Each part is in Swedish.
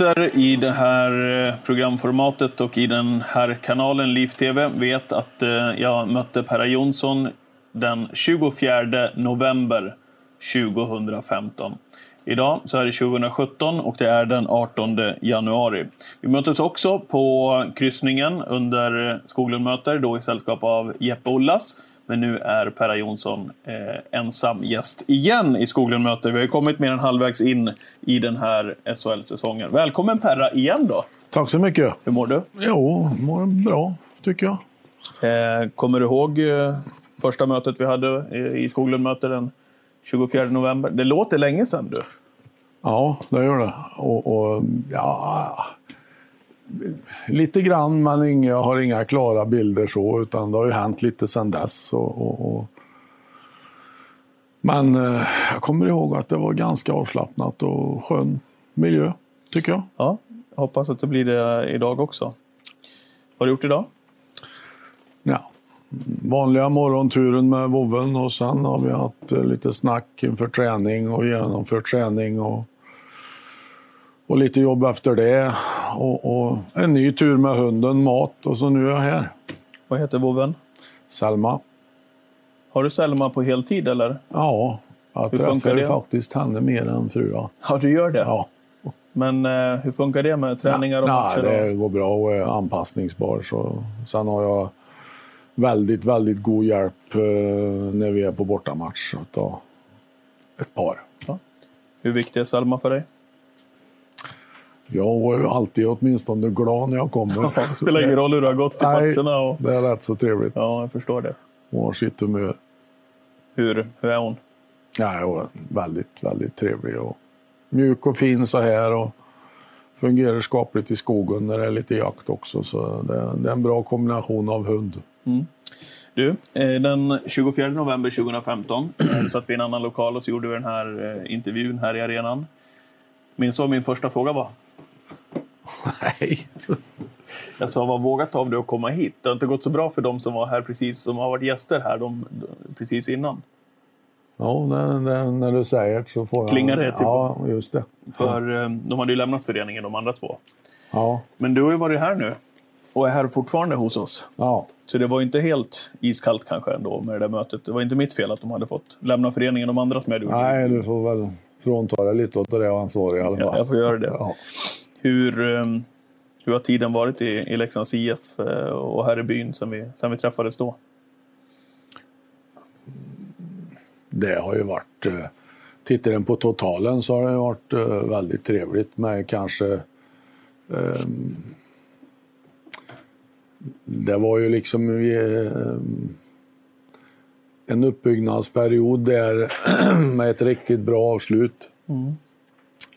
möter i det här eh, programformatet och i den här kanalen Liv TV vet att eh, jag mötte Perra Jonsson den 24 november 2015. Idag så är det 2017 och det är den 18 januari. Vi möttes också på kryssningen under eh, Skoglund möter, då i sällskap av Jeppe Ollas. Men nu är Perra Jonsson eh, ensam gäst igen i Skoglund möter. Vi har kommit mer än halvvägs in i den här SHL-säsongen. Välkommen Perra igen då! Tack så mycket! Hur mår du? Jo, mår bra tycker jag. Eh, kommer du ihåg eh, första mötet vi hade eh, i Skoglund möter den 24 november? Det låter länge sedan du. Ja, det gör det. Och, och ja, lite grann, men inga, jag har inga klara bilder så, utan det har ju hänt lite sedan dess. Och, och, och. Men eh, jag kommer ihåg att det var ganska avslappnat och skön miljö, tycker jag. Ja, jag hoppas att det blir det idag också. Vad har du gjort idag? Ja, vanliga morgonturen med vovven och sen har vi haft eh, lite snack inför träning och genomfört träning och, och lite jobb efter det. Och, och, en ny tur med hunden, mat och så nu är jag här. Vad heter vovven? Selma. Har du Selma på heltid eller? Ja, jag Hur träffar det? faktiskt henne mer än frugan. Ja, du gör det? Ja. Men eh, hur funkar det med träningar och matcher? det går bra och är anpassningsbar. Så. Sen har jag väldigt, väldigt god hjälp eh, när vi är på bortamatch av ett par. Hur viktig är Selma för dig? Jag är alltid åtminstone glad när jag kommer. Det spelar ingen roll hur det har gått i Nej. matcherna. Och... Det är rätt så trevligt. Ja, jag förstår det. Hon har sitt humör. Hur, hur är hon? Ja, hon är väldigt, väldigt trevlig och mjuk och fin så här. Och fungerar skapligt i skogen när det är lite jakt också. Så det, det är en bra kombination av hund. Du, eh, den 24 november 2015 eh, satt vi i en annan lokal och så gjorde vi den här eh, intervjun här i arenan. Minns du vad min första fråga var? Nej. Jag sa, vad vågat av dig att komma hit? Det har inte gått så bra för de som var här precis, som har varit gäster här de, precis innan. Ja, när, när, när du säger det så får jag... Klingar det till- Ja, just det. För eh, de hade ju lämnat föreningen, de andra två. Ja, Men du har ju varit här nu och är här fortfarande hos oss. ja. Så det var inte helt iskallt kanske ändå med det där mötet. Det var inte mitt fel att de hade fått lämna föreningen, de andra som jag gjorde. Nej, du får väl frånta dig lite åt det ansvariga i alla fall. Ja, jag får göra det. Ja. Hur, eh, hur har tiden varit i, i Leksands IF eh, och här i byn sen vi, sen vi träffades då? Det har ju varit... eh, Tittar den på totalen så har det varit eh, väldigt trevligt med kanske... ehm, det var ju liksom en uppbyggnadsperiod där med ett riktigt bra avslut.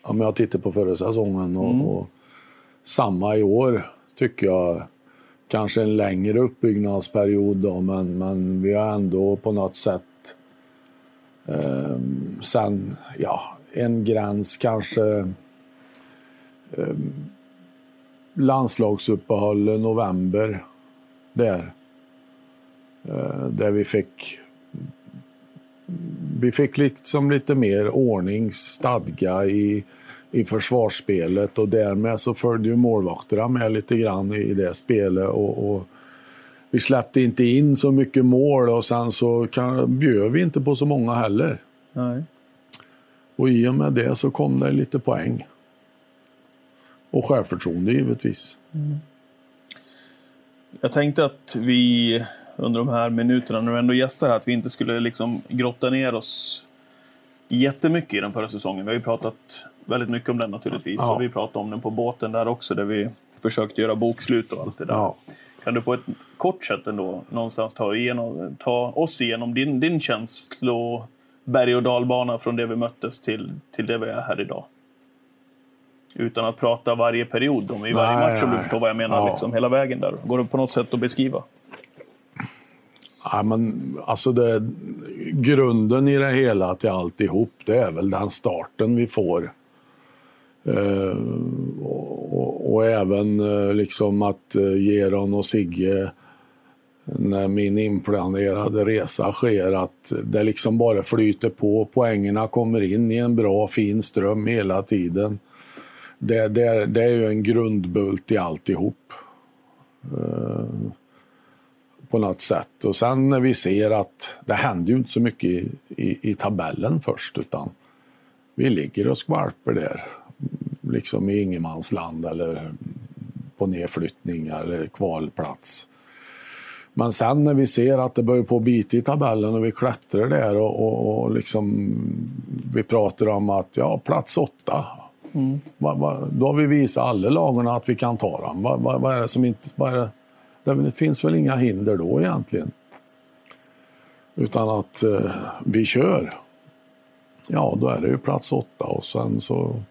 Om jag tittar på förra säsongen och, och samma i år tycker jag. Kanske en längre uppbyggnadsperiod då, men, men vi har ändå på något sätt Ehm, sen, ja, en gräns kanske. Um, landslagsuppehåll november. Där. Eh, där vi fick vi fick liksom lite mer ordning, stadga i, i försvarsspelet och därmed så följde ju målvakterna med lite grann i det spelet. Och, och vi släppte inte in så mycket mål och sen så kan, bjöd vi inte på så många heller. Nej. Och i och med det så kom det lite poäng. Och självförtroende givetvis. Jag tänkte att vi under de här minuterna, när du ändå gästar här, att vi inte skulle liksom grotta ner oss jättemycket i den förra säsongen. Vi har ju pratat väldigt mycket om den naturligtvis. Ja. Och vi pratade om den på båten där också, där vi försökte göra bokslut och allt det där. Ja. Kan du på ett kort sätt ändå någonstans ta, igenom, ta oss igenom din, din känslo berg och dalbana från det vi möttes till, till det vi är här idag? Utan att prata varje period om i varje Nej, match om du förstår vad jag menar. Ja. Liksom, hela vägen där. Går det på något sätt att beskriva? Ja, men, alltså det, grunden i det hela till alltihop, det är väl den starten vi får. Eh, och, och, och även eh, liksom att eh, Geron och Sigge, när min inplanerade resa sker, att det liksom bara flyter på. Poängerna kommer in i en bra fin ström hela tiden. det, det, det är ju en grundbult i alltihop. Eh, på något sätt. Och sen när vi ser att det händer ju inte så mycket i, i, i tabellen först utan vi ligger och skvalper där. Liksom i ingenmansland eller på nedflyttning eller kvalplats. Men sen när vi ser att det börjar på bita i tabellen och vi klättrar där och, och, och liksom, vi pratar om att ja, plats åtta. Mm. Va, va, då har vi visat alla lagarna att vi kan ta dem. Va, vad är det som inte... Vad är det? Det finns väl inga hinder då egentligen. Utan att eh, vi kör. Ja, då är det ju plats åtta och sen så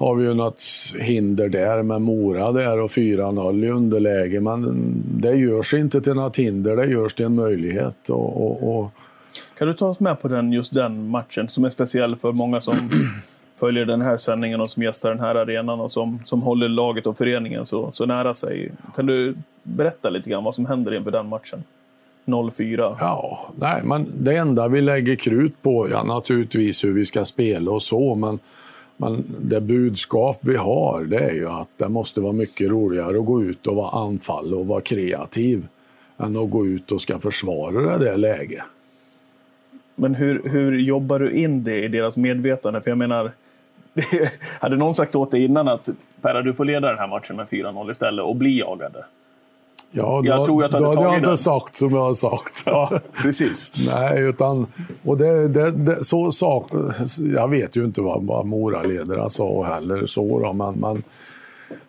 har vi ju något hinder där med Mora där och 4-0 i underläge. Men det görs inte till något hinder, det görs till en möjlighet. Och, och, och... Kan du ta oss med på den, just den matchen som är speciell för många som följer den här sändningen och som gästar den här arenan och som, som håller laget och föreningen så, så nära sig. Kan du berätta lite grann vad som händer inför den matchen? 0-4. Ja, nej, men det enda vi lägger krut på, ja naturligtvis hur vi ska spela och så, men, men det budskap vi har det är ju att det måste vara mycket roligare att gå ut och vara anfall och vara kreativ än att gå ut och ska försvara det där läget. Men hur, hur jobbar du in det i deras medvetande? För jag menar, hade någon sagt åt dig innan att Perra, du får leda den här matchen med 4-0 istället och bli jagade? Ja, då, jag tror jag då hade jag inte sagt som jag har sagt. Ja, precis. Nej, utan... Och det, det, det, så sak, jag vet ju inte vad, vad Mora-ledarna sa heller, så då, men, men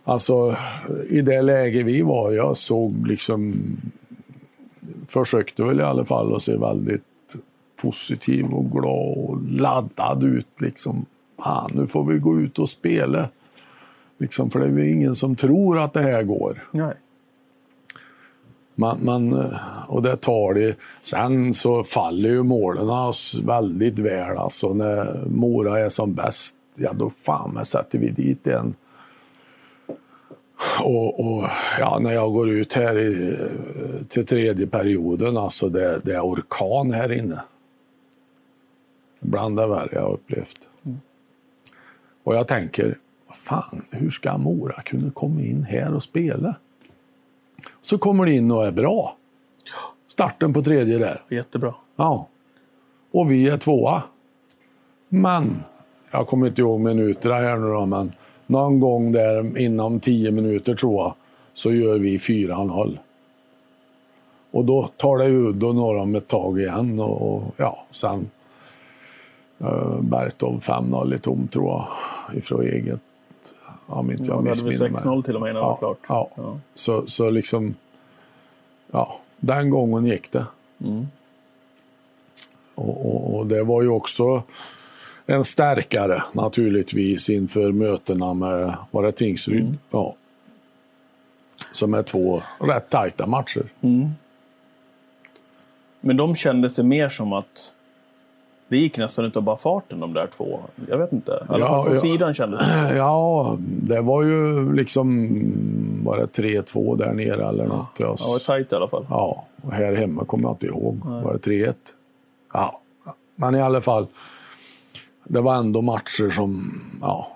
alltså, i det läge vi var, jag såg liksom... Försökte väl i alla fall att se väldigt positiv och glad och laddad ut. Liksom ah, nu får vi gå ut och spela. Liksom, för det är ju ingen som tror att det här går. Nej. Man, man, och det tar det. Sen så faller ju målen väldigt väl. Alltså när Mora är som bäst, ja då fan sätter vi dit en. Och, och, ja, när jag går ut här i, till tredje perioden, alltså det, det är orkan här inne. Bland det värre jag upplevt. Och jag tänker, fan, hur ska Mora kunna komma in här och spela? Så kommer det in och är bra. Starten på tredje där. Jättebra. Ja. Och vi är tvåa. Men, jag kommer inte ihåg minuterna här nu då, men någon gång där inom tio minuter tror jag, så gör vi 4-0. Och då tar det udd och några ett tag igen och, och ja, sen Bertov 5-0 i tom tror jag ifrån eget. Om inte jag missminner mig. 6-0 till och med innan ja, det var klart. Ja. ja. Så, så liksom, ja, den gången gick det. Mm. Och, och, och, det var ju också en stärkare naturligtvis inför mötena med, var det Tingsryd? Mm. Ja. Som är två rätt tajta matcher. Mm. Men de kände sig mer som att det gick nästan utav bara farten de där två. Jag vet inte. Alla fall från ja, sidan kändes det. Ja, det var ju liksom... Var det 3-2 där nere eller något? Ja, det var tajt i alla fall. Ja, och här hemma kommer jag inte ihåg. Nej. Var det 3-1? Ja, men i alla fall. Det var ändå matcher som... Ja,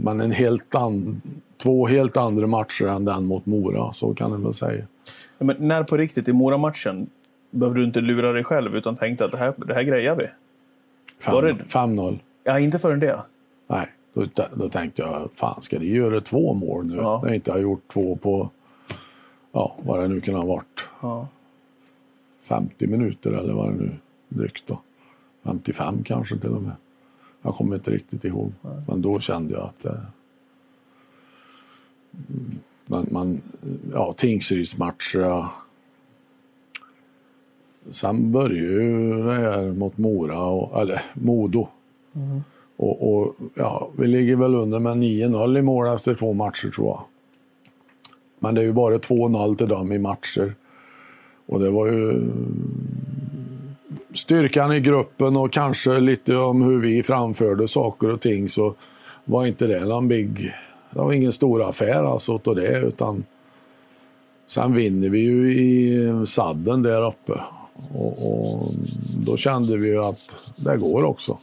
men en helt an, två helt andra matcher än den mot Mora, så kan man väl säga. Ja, men när på riktigt i Mora-matchen behövde du inte lura dig själv utan tänkte att det här, det här grejar vi? 5-0. Ja, inte förrän det? Nej, då, då tänkte jag, fan ska de göra två mål nu? Ja. När jag inte har gjort två på, ja, vad det nu kan ha varit. Ja. 50 minuter eller vad det nu drygt då. 55 kanske till och med. Jag kommer inte riktigt ihåg. Nej. Men då kände jag att det... Man, man, ja, Tingsrydsmatcher Sen började det här mot Mora, och, eller Modo. Mm. Och, och, ja, vi ligger väl under med 9-0 i mål efter två matcher tror jag. Men det är ju bara 2-0 till dem i matcher. Och det var ju styrkan i gruppen och kanske lite om hur vi framförde saker och ting så var inte det någon big... Det var ingen stor affär alltså utav det utan sen vinner vi ju i sadden där uppe. Och, och, då kände vi att det går också.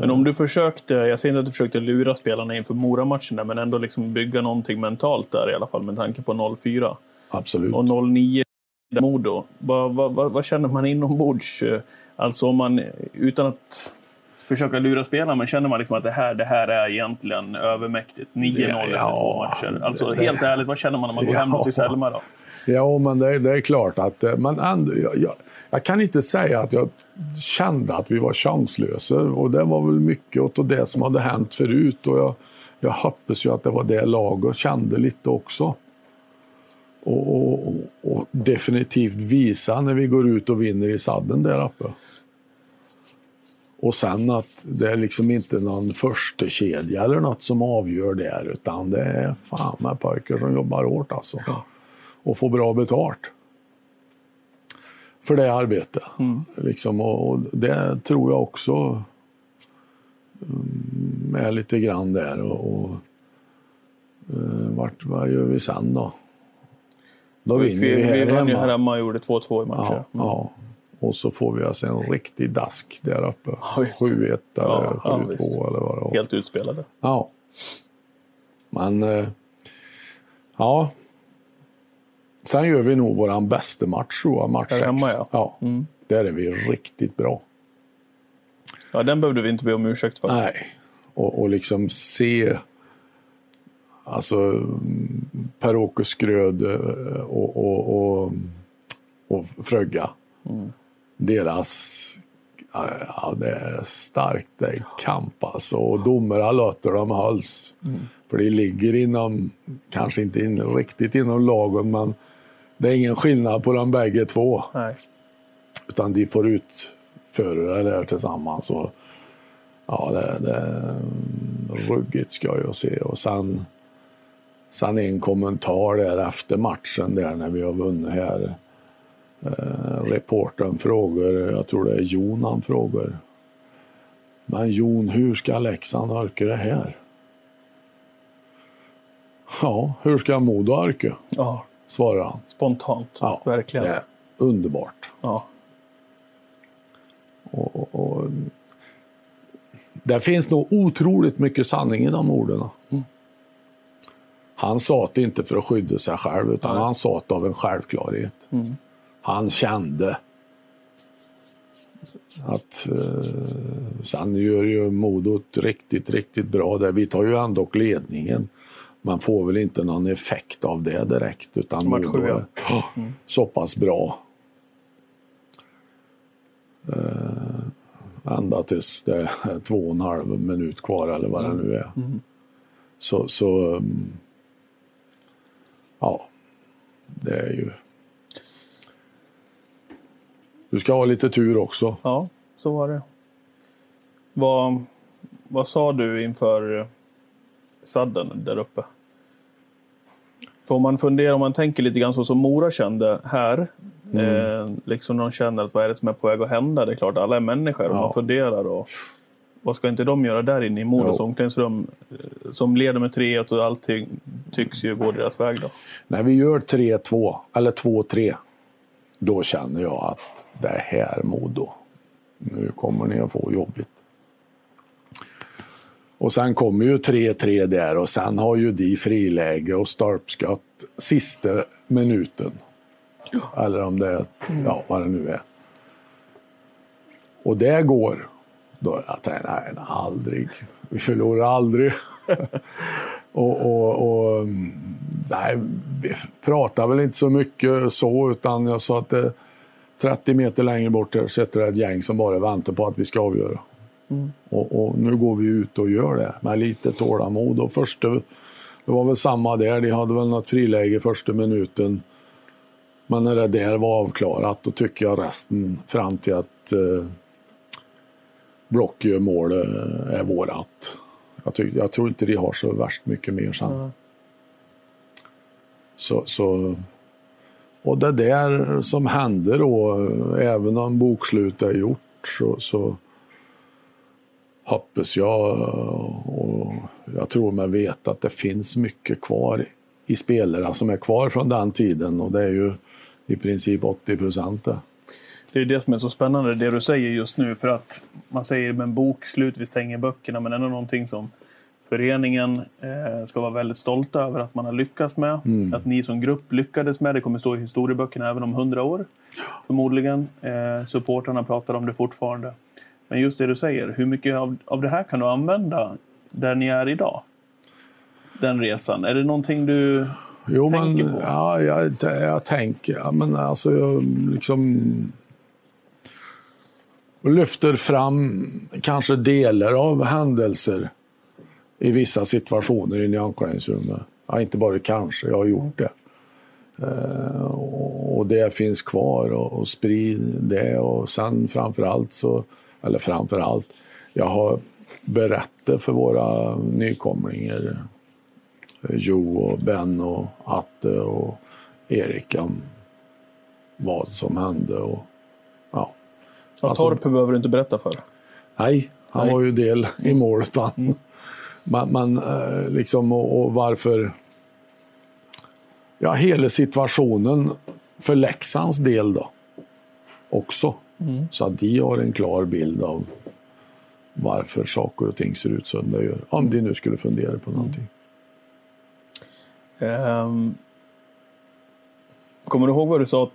Men om du försökte, jag säger inte att du försökte lura spelarna inför Mora-matchen där, men ändå liksom bygga någonting mentalt där i alla fall med tanke på 04. Absolut. Och 09 Modo. Vad, vad, vad, vad känner man inombords? Alltså om man, utan att försöka lura spelarna, men känner man liksom att det här, det här är egentligen övermäktigt? 9-0 Ja, efter ja, två matcher. Alltså det- helt ärligt, vad känner man när man går Ja. hem till Selma då? Ja, men det, det är klart att eh, Men ändå, jag, jag, jag kan inte säga att jag kände att vi var chanslösa. Och det var väl mycket av det som hade hänt förut. Och jag, jag hoppas ju att det var det laget kände lite också. Och, och, och, och definitivt visa när vi går ut och vinner i sadden där uppe. Och sen att det är liksom inte någon första kedja eller något som avgör där utan det är fan med pojkar som jobbar hårt alltså. Och får bra betalt. För det arbetet. Liksom, och, det tror jag också mm, är lite grann där. Och, och, eh, vart, vad gör vi sen då? Då Vi, vinner vi, vi här vann ju här hemma och gjorde 2-2 i matcher. Ja, ja. Och så får vi alltså en riktig dask där uppe. Ja, visst. 7-1 eller Ja, ja, 7-2 visst. eller vad det var. Helt utspelade. Ja. Men... eh, Ja. Sen gör vi nog vår bästa match, tror jag. Match Här sex. hemma, ja. Mm. Där är vi riktigt bra. Ja, den behövde vi inte be om ursäkt för. Nej. Och, och liksom se... Alltså mm, Per-Åke Skröd eh, och, och, och, och Frögga. Deras... Ja, det är starkt. Det är kamp alltså. Och domarna låter dem hålls. För det ligger inom, kanske inte in, riktigt inom lagen, men det är ingen skillnad på de bägge två. Nej. Utan de får utföra det här tillsammans. Och, ja, det, det är ruggigt skoj att se. Och sen, sen en kommentar där efter matchen där när vi har vunnit här. Eh, reportern frågar, jag tror det är Jon han frågar. Men Jon, hur ska Leksand orka det här? Ja, hur ska Modo orka? Ja, Svarar han. spontant. Ja, Verkligen. Det är underbart. Ja. Och, och, och, det finns nog otroligt mycket sanning i de orden. Han sa det inte för att skydda sig själv, utan han sa det av en självklarhet. Han kände att eh, sen gör ju Modo riktigt, riktigt bra där. Vi tar ju ändå ledningen. Man får väl inte någon effekt av det direkt, utan Match Modo sju, ja. är så pass bra. Eh, ända tills det är två och en halv minut kvar eller vad det nu är. Så, så mm, ja, det är ju... Du ska ha lite tur också. ja, så var det. Vad, vad sa du inför eh, sadden där uppe? Får man fundera, om man tänker lite grann så som Mora kände här. Eh, liksom de känner att vad är det som är på väg att hända? Det är klart, alla är människor och Ja. man funderar. Och, vad ska inte de göra där inne i Jo. omklädningsrum? eh, Som leder med 3 och allting tycks ju gå deras väg då. När vi gör 3-2, eller 2-3, då känner jag att det här Modo, nu kommer ni att få jobbigt. Och sen kommer ju 3-3 där och sen har ju de friläge och stolpskott sista minuten. Eller om det är, ja vad det nu är. Och det går. Då jag tänkte nej, aldrig. Vi förlorar aldrig. och, och, och mm, nej, vi pratar väl inte så mycket så, utan jag sa att det, 30 meter längre bort sitter det ett gäng som bara väntar på att vi ska avgöra. Och, och nu går vi ut och gör det med lite tålamod. Och första, det var väl samma där, de hade väl något friläge första minuten. Men när det där var avklarat, då tycker jag resten fram till att eh, Block gör mål är vårat. Jag, tyck, jag tror inte de har så värst mycket mer sen. Så, så, och det där som hände då, även om bokslut är gjort, så, så hoppas jag och jag tror mig veta att det finns mycket kvar i spelare som är kvar från den tiden och det är ju i princip 80 procent. Det är det som är så spännande, det du säger just nu. För att man säger med en bok, slut, vi stänger böckerna, men ändå någonting som föreningen eh, ska vara väldigt stolta över att man har lyckats med. Mm. Att ni som grupp lyckades med. Det kommer stå i historieböckerna även om hundra år. Förmodligen. Eh, supportrarna pratar om det fortfarande. Men just det du säger, hur mycket av, av det här kan du använda där ni är idag? Den resan. Är det någonting du Jo, tänker men, på? ja, jag, jag tänker, ja, men alltså jag liksom lyfter fram kanske delar av händelser i vissa situationer i omklädningsrummet. Ja, inte bara kanske, jag har gjort det. Eh, och och det finns kvar och, och sprid det och sen framför allt så, eller framför allt, jag har berättat för våra nykomlingar Jo och Ben och Atte och Erik om vad som hände. Och, ja. Ja, Alltså- Torp behöver du inte berätta för. Nej, han Nej. var ju del i målet. Han. Men, men eh, liksom, och, och varför... Ja, hela situationen för Leksands del då. Också. Så att de har en klar bild av varför saker och ting ser ut som de gör. Om de nu skulle fundera på någonting. Ehm, kommer du ihåg vad du sa?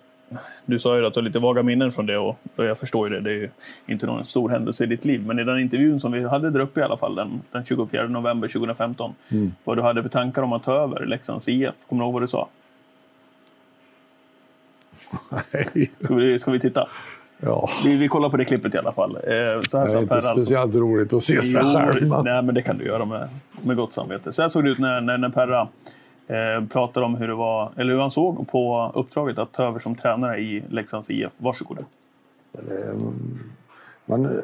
Du sa ju att du har lite vaga minnen från det och, jag förstår ju det. Det är ju inte någon stor händelse i ditt liv. Men i den intervjun som vi hade där uppe i alla fall den, den 24 november 2015. Vad du hade för tankar om att ta över Leksands IF. Kommer du ihåg vad du sa? Ska vi, ska vi titta? Ja. Vi, vi kollar på det klippet i alla fall. Eh, så här Det är inte Per alltså. speciellt roligt att se sig själv. men- nej, men det kan du göra med, med gott samvete. Så här såg det ut när, när, när Perra eh, pratade om hur det var, eller hur han såg på uppdraget att ta över som tränare i Leksands IF. Varsågoda. Men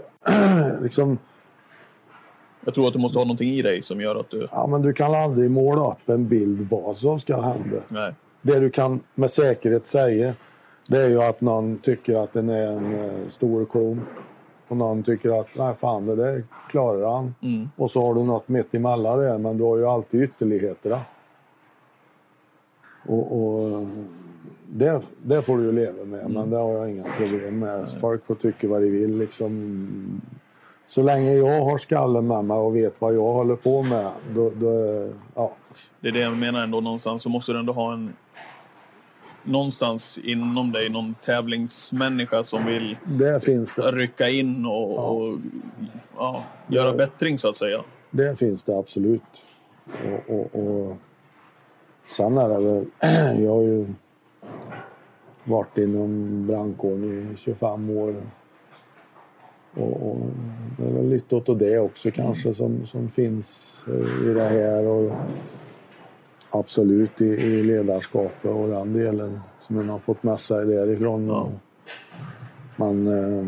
liksom, Jag tror att du måste ha någonting i dig som gör att du... ja, men du kan aldrig måla upp en bild vad som ska hända. Nej. Det du kan med säkerhet säga det är ju att någon tycker att den är en eh, stor klump. Och någon tycker att nej fan det där klarar han. Mm. Och så har du något mitt emellan det men du har ju alltid ytterligheterna. Och, och det, det får du ju leva med men det har jag inga problem med. Folk får tycka vad de vill liksom. Så länge jag har skallen med mig och vet vad jag håller på med då, då ja. Det är det jag menar ändå någonstans. Så måste du ändå ha en... Någonstans inom dig någon tävlingsmänniska som vill Det finns det. rycka in och, och ja, göra bättring så att säga. Det finns det absolut. Och, och, och sen är det väl, jag har ju varit inom brandkåren i 25 år. Och, och det är väl lite åt det också kanske som, som finns eh, i det här. Och absolut i, i ledarskapet och den delen som man har fått med sig därifrån. Ja. Man, eh,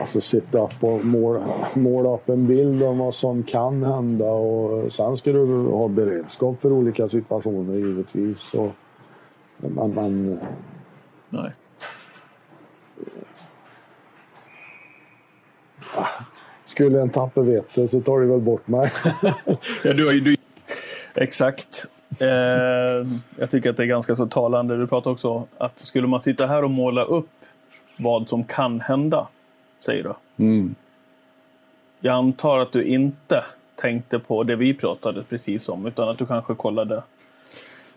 Alltså sitta upp och måla, måla upp en bild om vad som kan hända och sen ska du ha beredskap för olika situationer givetvis. Och, men, men Nej. skulle en tappa vete så tar det väl bort mig. Ja, du har ju... Du... Exakt. Eh, jag tycker att det är ganska så talande. Du pratar också att skulle man sitta här och måla upp vad som kan hända, säger du. Mm. Jag antar att du inte tänkte på det vi pratade precis om, utan att du kanske kollade...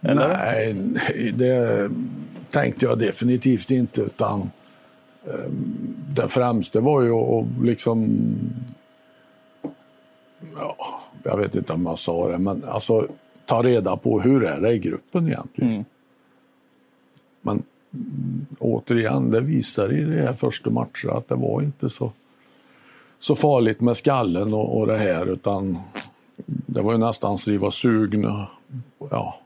Eller? Nej, det tänkte jag definitivt inte. Utan um, det främsta var ju att liksom... Ja, jag vet inte om jag sa det, men alltså ta reda på hur är det i gruppen egentligen. Mm. Men återigen, det visar i de här första matcherna att det var inte så, så farligt med skallen och, och det här, utan det var ju nästan så de var sugna ja,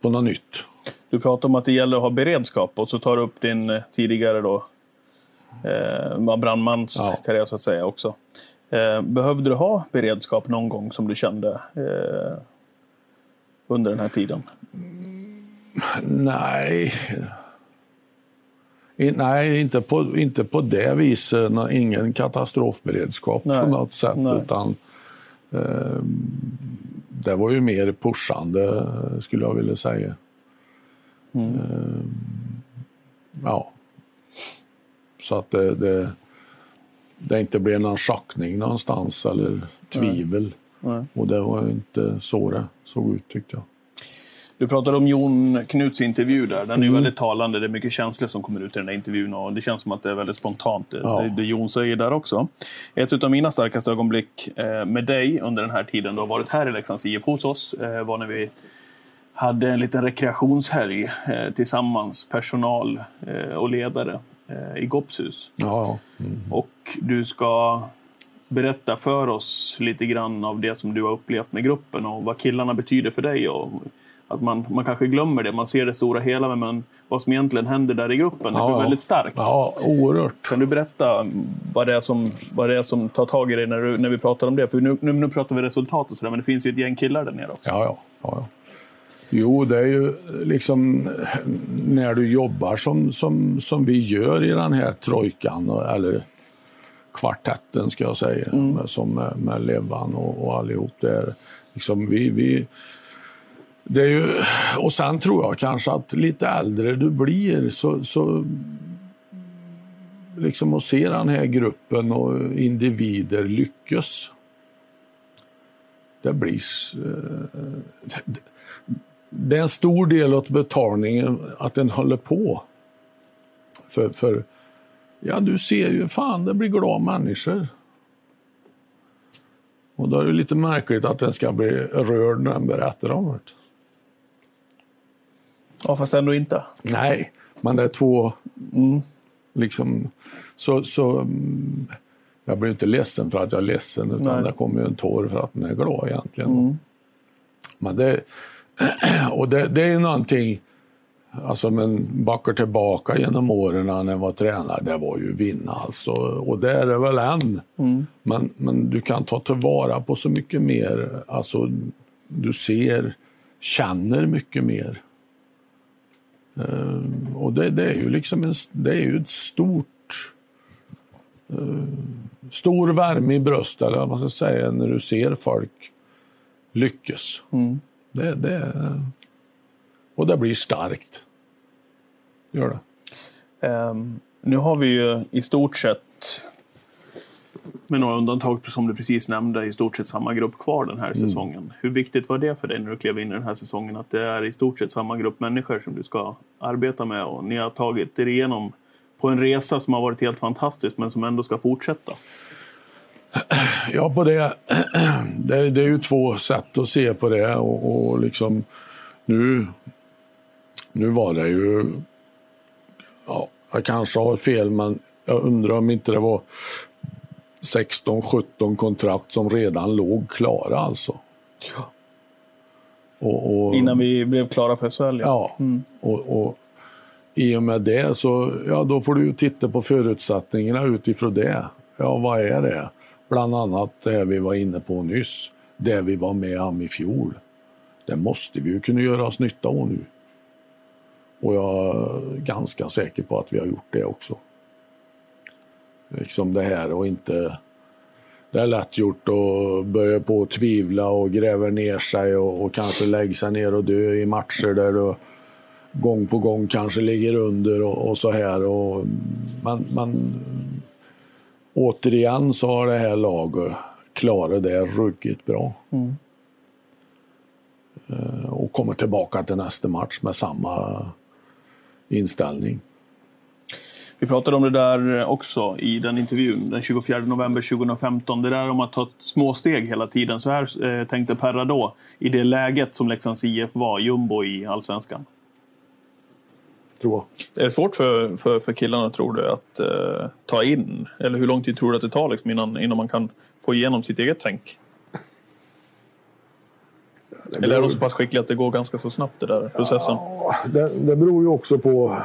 på något nytt. Du pratar om att det gäller att ha beredskap och så tar du upp din eh, tidigare då, eh, brandmans Ja. karriär så att säga också. Eh, behövde du ha beredskap någon gång som du kände eh, under den här tiden? Nej. I, nej, inte på, inte på det viset. Nå- Ingen katastrofberedskap Nej, på något sätt. nej. Utan, eh, det var ju mer pushande, skulle jag vilja säga. Mm. Eh, ja. Så att det, det, det inte blev någon schackning någonstans eller tvivel. Nej. Och det var inte så det såg ut tyckte jag. Du pratade om Jon Knuts intervju där. Den är ju väldigt talande. Det är mycket känslor som kommer ut i den där intervjun och det känns som att det är väldigt spontant, det, Ja. det, det Jon säger där också. Ett av mina starkaste ögonblick eh, med dig under den här tiden du har varit här i Leksands IF hos oss eh, var när vi hade en liten rekreationshelg eh, tillsammans, personal och ledare i Gopshus. Ja, ja. Och du ska berätta för oss lite grann av det som du har upplevt med gruppen och vad killarna betyder för dig. Och att man, man kanske glömmer det, man ser det stora hela, men vad som egentligen händer där i gruppen, det Ja, blir ja. väldigt starkt. ja oerhört. Kan du berätta vad det är som, vad det är som tar tag i dig när, du, när vi pratar om det? För nu, nu, nu pratar vi resultat och sådär, men det finns ju ett gäng killar där nere också. Ja, ja, ja, ja. Jo, det är ju liksom när du jobbar som, som, som vi gör i den här trojkan, eller kvartetten ska jag säga, med, som med, med Levan och, och allihop. Det är liksom vi, vi, det är ju, och sen tror jag kanske att lite äldre du blir så, så liksom att se den här gruppen och individer lyckas. Det blir eh, det är en stor del av betalningen att den håller på. För, för ja, du ser ju, fan, det blir glada människor. Och då är det lite märkligt att den ska bli rörd när den berättar om det. Ja, fast ändå inte. Nej, men det är två... Liksom, så, så, mm, jag blir inte ledsen för att jag är ledsen, utan Nej. det kommer ju en tår för att den är glad egentligen. Men det, och det, det är någonting, alltså men backar tillbaka genom åren när jag var tränare, det var ju vinna alltså. Och det är det väl än. Men, men du kan ta tillvara på så mycket mer, alltså du ser, känner mycket mer. Och det, det är ju liksom en, det är ju ett stort eh, stor värme i bröstet, eller vad man ska säga, när du ser folk lyckas. Det, det, och det blir starkt. Gör det. Ehm, nu har vi ju i stort sett, med några undantag som du precis nämnde, i stort sett samma grupp kvar den här säsongen. Hur viktigt var det för dig när du klev in i den här säsongen att det är i stort sett samma grupp människor som du ska arbeta med och ni har tagit er igenom på en resa som har varit helt fantastisk men som ändå ska fortsätta? Ja, på det, det, det är ju två sätt att se på det. Och, och liksom, nu, nu var det ju... Ja, jag kanske har fel, men jag undrar om inte det var 16-17 kontrakt som redan låg klara. Alltså. Och, och, Innan vi blev klara för SHL. Ja, och, och i och med det så ja, då får du titta på förutsättningarna utifrån det. Ja, vad är det? Bland annat det vi var inne på nyss, det vi var med om i fjol. Det måste vi ju kunna göra oss nytta av nu. Och jag är ganska säker på att vi har gjort det också. Liksom det här och inte... Det är lätt gjort att börja på att tvivla och gräva ner sig och, och kanske lägga sig ner och dö i matcher där du gång på gång kanske ligger under och, och så här. Och, men, men återigen så har det här laget klarat det ruggigt bra. Eh, Och kommer tillbaka till nästa match med samma inställning. Vi pratade om det där också i den intervjun den 24 november 2015. Det där om att ta små steg hela tiden. Så här eh, tänkte Perra då i det läget som Leksands IF var, jumbo i allsvenskan. Tror jag. Är det svårt för, för, för killarna, tror du, att eh, ta in? Eller hur lång tid tror du att det tar liksom, innan, innan man kan få igenom sitt eget tänk? Eller är de så pass skickliga att det går ganska så snabbt, det där processen? Det, det beror ju också på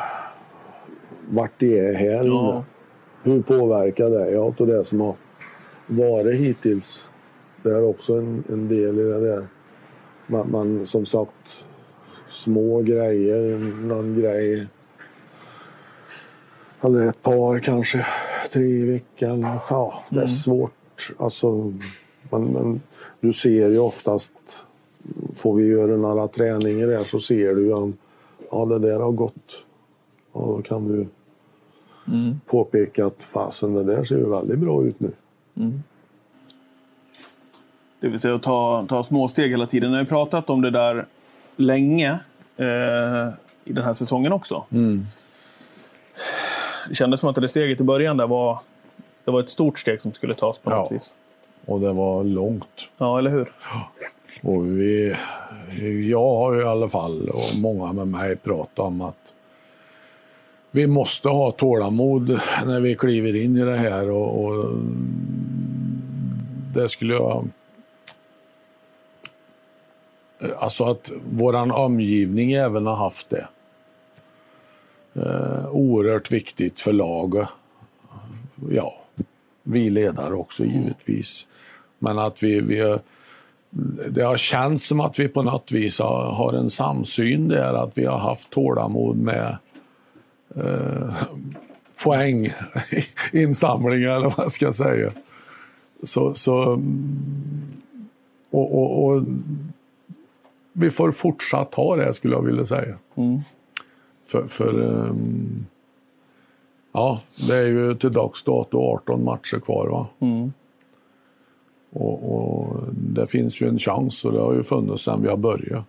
vart det är här. Ja. Hur påverkar det? Ja, och det som har varit hittills. Det är också en, en del i det där. Man, man som sagt, små grejer, någon grej. Eller ett par kanske, tre i veckan. Ja, det är svårt. Alltså, man, man, du ser ju oftast, får vi göra några träningar där så ser du om ja, det där har gått. Ja, då kan du mm. påpekat fasen det där ser ju väldigt bra ut nu. Mm. Det vill säga att ta, ta små steg hela tiden. Ni har pratat om det där länge eh, i den här säsongen också. Mm. Det kändes som att det steget i början där var, det var ett stort steg som skulle tas på något vis. Och det var långt. Ja, eller hur? Och vi, jag har ju i alla fall, och många med mig, pratat om att vi måste ha tålamod när vi kliver in i det här. Och, och det skulle jag... Alltså att vår omgivning även har haft det. Eh, oerhört viktigt för laget. Ja, vi ledare också givetvis. Men att vi, vi det har känts som att vi på något vis har, har en samsyn där, att vi har haft tålamod med eh, poänginsamlingar eller vad jag ska säga. Så, så och, och, och, vi får fortsatt ha det skulle jag vilja säga. Mm. För, för um, ja, det är ju till dags dato 18 matcher kvar. Va? Mm. Och, och, det finns ju en chans och det har ju funnits sedan vi har börjat.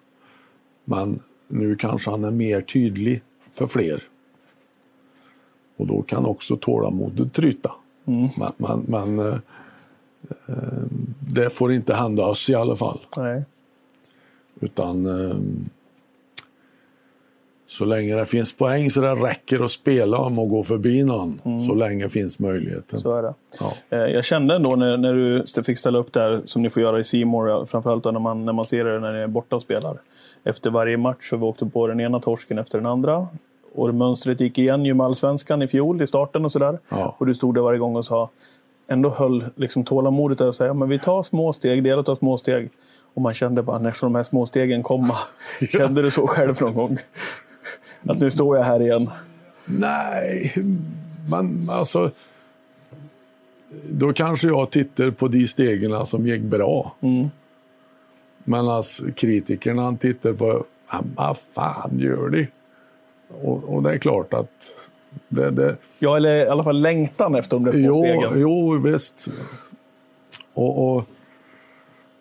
Men nu kanske han är mer tydlig för fler. Och då kan också tålamodet tryta. Mm. Men, men, men eh, eh, det får inte hända oss i alla fall. Nej. Utan eh, så länge det finns poäng så det räcker att spela om och gå förbi någon, mm. så länge finns möjligheten. Så är det. Ja. Eh, jag kände ändå när, när du fick ställa upp där, som ni får göra i Simor, framförallt när man, när man ser det när ni är borta och spelar. Efter varje match så vi åkte på den ena torsken efter den andra. Och mönstret gick igen ju med allsvenskan i fjol i starten och sådär. Ja. Och du stod där varje gång och sa, ändå höll liksom tålamodet där och sa, men vi tar små steg, det gäller att ta små steg. Och man kände bara, när ska de här små stegen komma? Kände du så själv någon gång? Att nu står jag här igen? Nej, men alltså... Då kanske jag tittar på de stegen som gick bra. Mm. Men alltså, kritikerna tittar på vad fan gör de? Och, och, det är klart att... Det, det... Ja, eller i alla fall längtan efter de där små jo, stegen. Jo, visst. Och, och,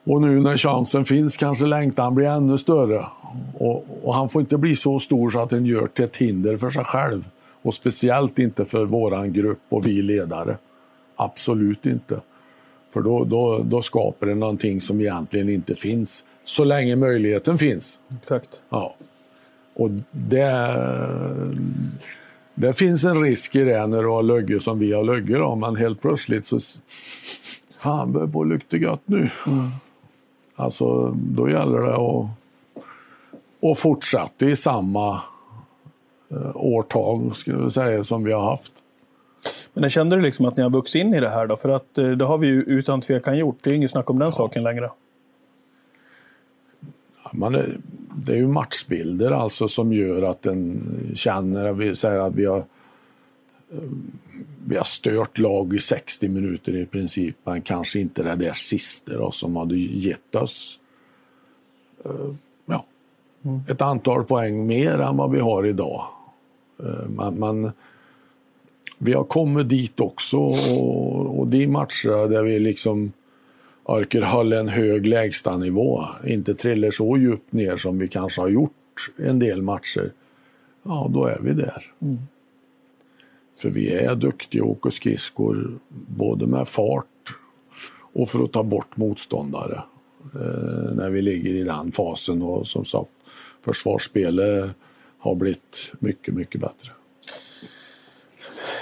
och nu när chansen finns kanske längtan blir ännu större. Och, och, han får inte bli så stor så att den gör till ett hinder för sig själv. Och speciellt inte för våran grupp och vi ledare. Absolut inte. För då, då, då skapar det någonting som egentligen inte finns. Så länge möjligheten finns. Exakt. Ja. Och det, det finns en risk i det när du har lögge som vi har lögge. Men helt plötsligt så... Fan, börjar på lukta gött nu. Mm. Alltså, då gäller det att... Och fortsätta i samma eh, årtag, ska vi säga, som vi har haft. Men jag kände du liksom att ni har vuxit in i det här då? För att eh, det har vi ju utan tvekan gjort. Det är inget snack om den ja. saken längre. Ja, man är, det är ju matchbilder alltså som gör att en känner, vi säger att vi har eh, vi har stört lag i 60 minuter i princip, men kanske inte det där sista då, som hade gett oss uh, ja, mm. ett antal poäng mer än vad vi har idag. Uh, men, men, vi har kommit dit också och, och de matcher där vi liksom orkar hålla en hög lägstanivå, inte trillar så djupt ner som vi kanske har gjort en del matcher, ja då är vi där. Mm. För vi är duktiga att åka skridskor, både med fart och för att ta bort motståndare eh, när vi ligger i den fasen. Och som sagt, försvarsspelet har blivit mycket, mycket bättre.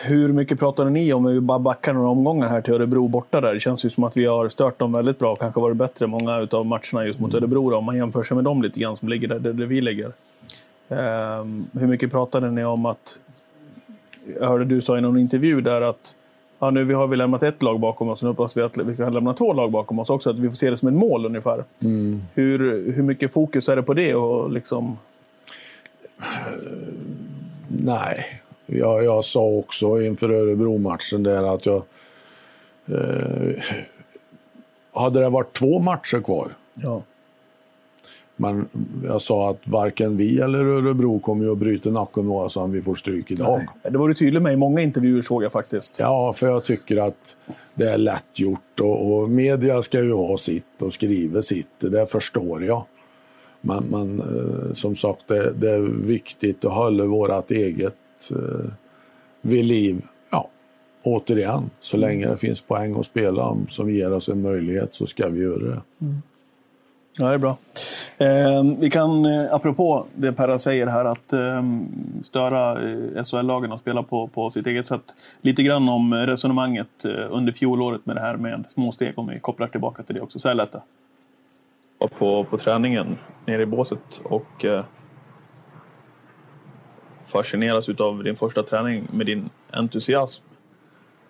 Hur mycket pratade ni om, vi bara backar några omgångar här till Örebro borta där. Det känns ju som att vi har stört dem väldigt bra, kanske varit bättre många av matcherna just mot mm. Örebro då, om man jämför sig med dem lite grann som ligger där, där vi ligger. Um, hur mycket pratade ni om att jag hörde du sa i någon intervju där att ja, nu har vi lämnat ett lag bakom oss och nu hoppas vi att vi kan lämna två lag bakom oss också. Att vi får se det som ett mål ungefär. Mm. Hur, hur mycket fokus är det på det? Och liksom... Nej, jag, jag sa också inför Örebro-matchen där att jag... Eh, hade det varit två matcher kvar ja. Men jag sa att varken vi eller Örebro kommer att bryta nacken oss om vi får stryk idag. Det var du tydlig med i många intervjuer såg jag faktiskt. Ja, för jag tycker att det är lätt gjort och, och media ska ju ha sitt och skriva sitt. Det förstår jag. Men, men eh, som sagt, det, det, är viktigt att hålla vårt eget eh, vid liv. Ja, återigen, så länge det finns poäng att spela om som ger oss en möjlighet så ska vi göra det. Mm. Ja, det är bra. Eh, vi kan, eh, apropå det Perra säger här, att eh, störa eh, SHL-lagen och spela på, på sitt eget sätt. Lite grann om resonemanget eh, under fjolåret med det här med småsteg, om vi kopplar tillbaka till det också. Så här lätta. På, på träningen nere i båset och eh, fascineras av din första träning med din entusiasm.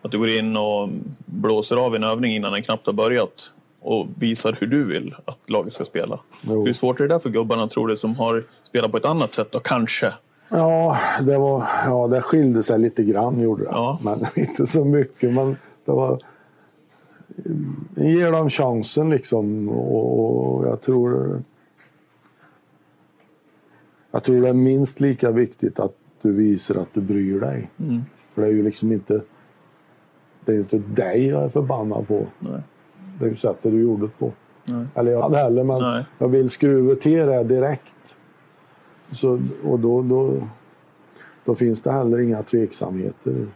Att du går in och blåser av en övning innan den knappt har börjat och visar hur du vill att laget ska spela. Jo. Hur svårt är det där för gubbarna tror du som har spelat på ett annat sätt då kanske? Ja, det, var, ja, det skilde sig lite grann gjorde det. Ja. Men inte så mycket. Men det var, ger dem chansen liksom och jag tror jag tror det är minst lika viktigt att du visar att du bryr dig. Mm. För det är ju liksom inte det är inte dig jag är förbannad på. Nej det sättet du gjorde det på. Nej. Eller jag hade heller, men Nej. jag vill skruva till det direkt. Så, och då, då, då finns det heller inga tveksamheter.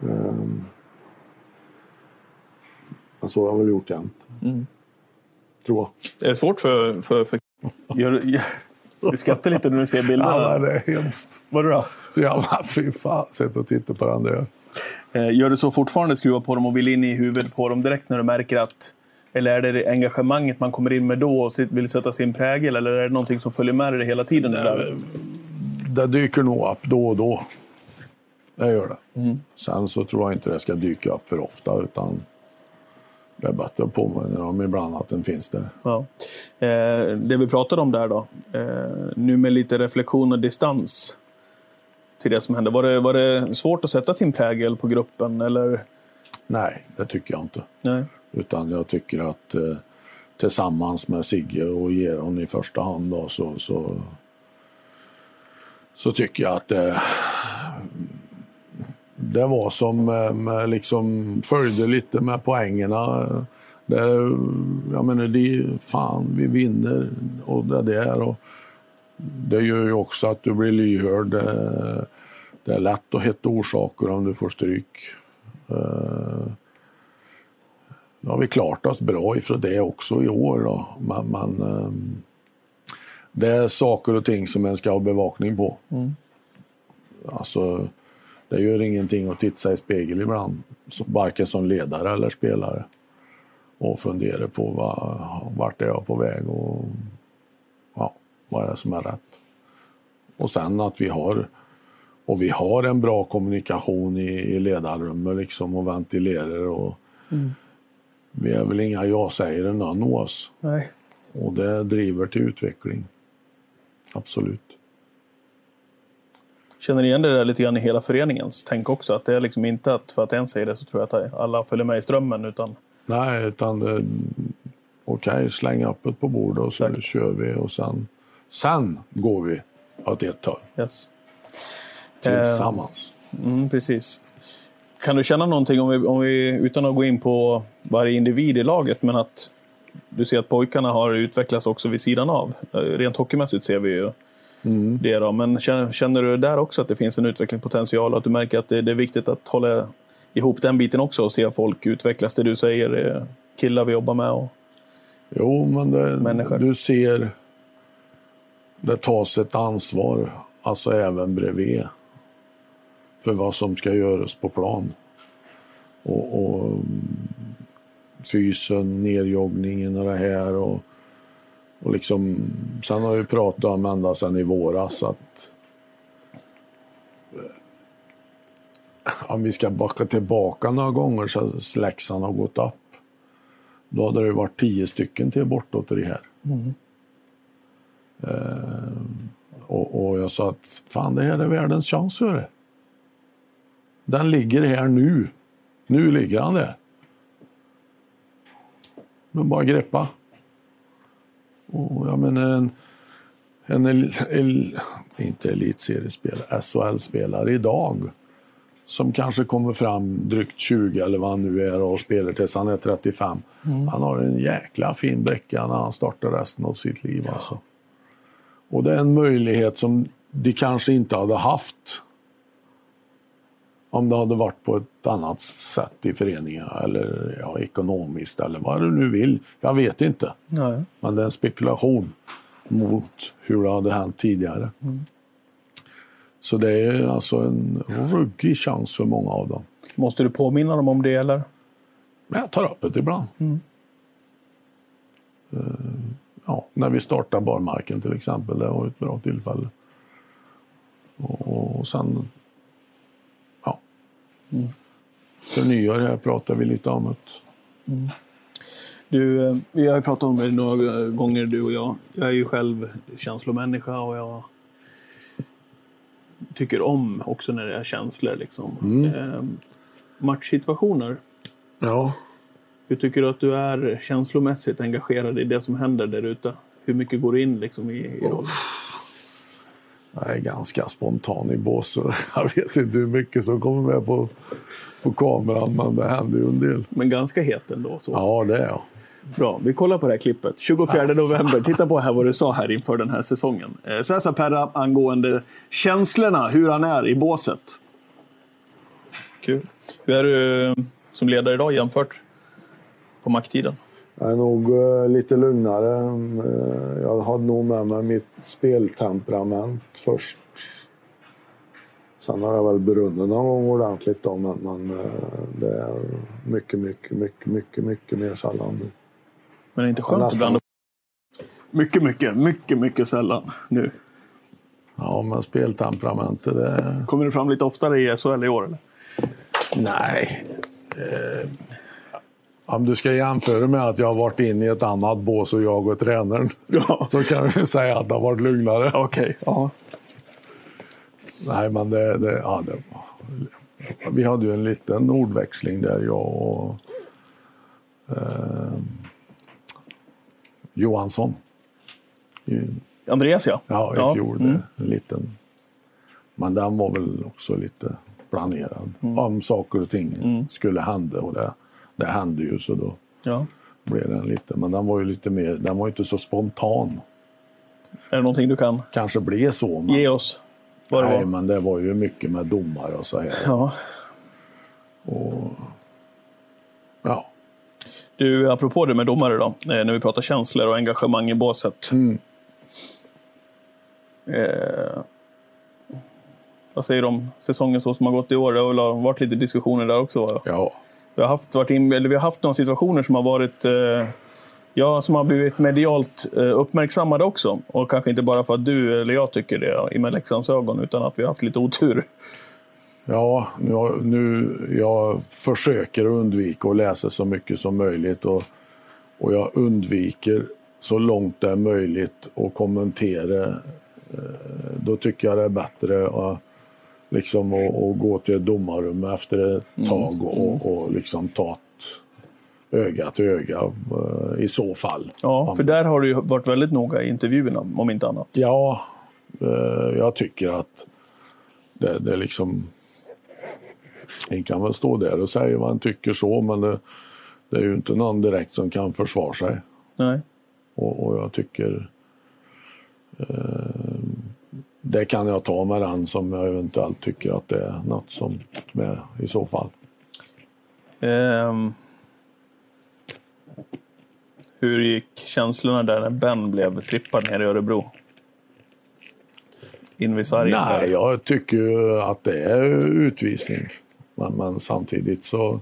Um, så har jag väl gjort jämt. Mm. Tror jag. Det är svårt för... för, för... Gör, du skrattar lite när du ser bilderna. Ja, det är hemskt. Vadå då? Ja, men fy fan. Sätt och titta på den där. Eh, gör du så fortfarande, skruva på dem och vill in i huvudet på dem direkt när du märker att... Eller är det engagemanget man kommer in med då och vill sätta sin prägel? Eller är det någonting som följer med dig hela tiden? Det, där? det dyker nog upp då och då. Det gör det. Mm. Sen så tror jag inte det ska dyka upp för ofta. utan det är bättre att påminna om ibland att den finns där. Ja. Eh, det vi pratade om där då, eh, nu med lite reflektion och distans till det som hände. Var det, var det svårt att sätta sin prägel på gruppen? Eller? Nej, det tycker jag inte. Nej. Utan jag tycker att eh, tillsammans med Sigge och Geron i första hand då, så, så, så tycker jag att det, det var som med, med liksom följde lite med poängerna. Det, jag menar, det, fan, vi vinner och det där. Och, det gör ju också att du blir lyhörd. Det är lätt att hitta orsaker om du får stryk. Eh, nu har vi klarat oss bra ifrån det också i år. Då. Men, men ehm, det är saker och ting som en ska ha bevakning på. Mm. Alltså, det gör ingenting att titta sig i spegeln ibland, varken som ledare eller spelare. Och fundera på vad, vart är jag på väg och vad är det som är rätt. Och sen att vi har och vi har en bra kommunikation i, i ledarrummet liksom och ventilerar och mm. vi är väl inga ja-sägare någon av oss. Nej. Och det driver till utveckling. Absolut. Känner igen det där lite grann i hela föreningens tänk också? Att det är liksom inte att för att en säger det så tror jag att alla följer med i strömmen utan... Nej, utan. Okej, okay, släng upp det på bordet och så Exakt. kör vi och sen Sen går vi åt ett håll. Yes. Tillsammans. Eh, mm, precis. Kan du känna någonting, om vi, om vi, utan att gå in på varje individ i laget, men att du ser att pojkarna har utvecklats också vid sidan av? Eh, rent hockeymässigt ser vi ju mm. det. Då. Men känner, känner, du där också att det finns en utvecklingspotential och att du märker att det, det, är viktigt att hålla ihop den biten också och se folk utvecklas? Det du säger, killar vi jobbar med och Jo, men det, du ser det tas ett ansvar, alltså även bredvid, för vad som ska göras på plan. Och, och mm, fysen, nerjoggningen och det här. Och, och liksom, sen har vi pratat om ända sedan i våras att eh, om vi ska backa tillbaka några gånger så Leksand har gått upp. Då hade det varit tio stycken till bortåt det här. Mm. Eh, och, och, jag sa att fan, det här är världens chans för det. Den ligger här nu. Nu ligger han där. Men bara greppa. Och jag menar en, en el, el, inte elitseriespelare, SHL-spelare idag som kanske kommer fram drygt 20 eller vad han nu är och spelar tills han är 35. Mm. Han har en jäkla fin bräcka när han startar resten av sitt liv. Ja. Alltså. Och det är en möjlighet som de kanske inte hade haft om det hade varit på ett annat sätt i föreningen eller ja, ekonomiskt eller vad du nu vill. Jag vet inte. Nej. Men det är en spekulation mot hur det hade hänt tidigare. Mm. Så det är alltså en ruggig chans för många av dem. Måste du påminna dem om det eller? Jag tar upp det ibland. Mm. Ja, när vi startar barmarken till exempel, det var ett bra tillfälle. Och, och sen, ja. Mm. För nyår här pratar vi lite om det. Mm. Du, eh, vi har ju pratat om det några gånger du och jag. Jag är ju själv känslomänniska och jag tycker om också när det är känslor. Liksom. Mm. Eh, matchsituationer. Ja. Hur tycker du att du är känslomässigt engagerad i det som händer där ute? Hur mycket går in liksom i, i rollen? Jag är ganska spontan i bås. Jag vet inte hur mycket som kommer med på, på kameran, men det händer ju en del. Men ganska het ändå? Så. Ja, det är jag. Bra, vi kollar på det här klippet. 24 november. Titta på här vad du sa här inför den här säsongen. Eh, så här sa Perra angående känslorna, hur han är i båset. Kul. Hur är du eh, som ledare idag jämfört på macktiden? Jag är nog uh, lite lugnare. Uh, jag hade nog med mig mitt speltemperament först. Sen har jag väl brunnen någon gång ordentligt då, men, men uh, det är mycket, mycket, mycket, mycket, mycket mer sällan nu. Men det är inte skönt ibland? Mycket, mycket, mycket, mycket sällan nu. Ja, men speltemperamentet det... Kommer det fram lite oftare i SHL i år? Eller? Nej. Eh, om du ska jämföra med att jag har varit inne i ett annat bås och jag och tränaren ja. så kan du säga att det har varit lugnare. Okej. Okay. Ja. Nej, men det, det, ja, det, Vi hade ju en liten ordväxling där, jag och eh, Johansson. I, Andreas ja. Ja, i ja. fjol. Mm. En liten. Men den var väl också lite planerad. Mm. Om saker och ting mm. skulle hända och det, det hände ju så då ja. blev den lite. Men den var ju lite mer, den var inte så spontan. Är det någonting du kan Kanske blev så. Men, ge oss? Vad nej, men det var ju mycket med domare och så här. Ja. Och, ja. Du, apropå det med domare då, eh, när vi pratar känslor och engagemang i båset. Mm. Eh, vad säger du om säsongen så som har gått i år? Det har varit lite diskussioner där också? Va? Ja. Vi har, haft, varit in, eller vi har haft några situationer som har varit eh, ja, som har blivit medialt eh, uppmärksammade också. Och kanske inte bara för att du eller jag tycker det med Leksands ögon, utan att vi har haft lite otur. Ja, nu, nu, jag försöker undvika att läsa så mycket som möjligt och, och jag undviker så långt det är möjligt att kommentera. Eh, då tycker jag det är bättre att, liksom, att, att gå till ett domarrum efter ett mm. tag och, och liksom ta öga till öga eh, i så fall. Ja, för där har du varit väldigt noga i intervjuerna, om inte annat. Ja, eh, jag tycker att det, det liksom en kan väl stå där och säga vad han tycker så, men det, det är ju inte någon direkt som kan försvara sig. Nej. Och, och jag tycker eh, det kan jag ta med den som jag eventuellt tycker att det är något som med i så fall. Um, hur gick känslorna där när Ben blev trippad nere i Örebro? In vid Nej, jag tycker att det är utvisning. Men, men samtidigt så,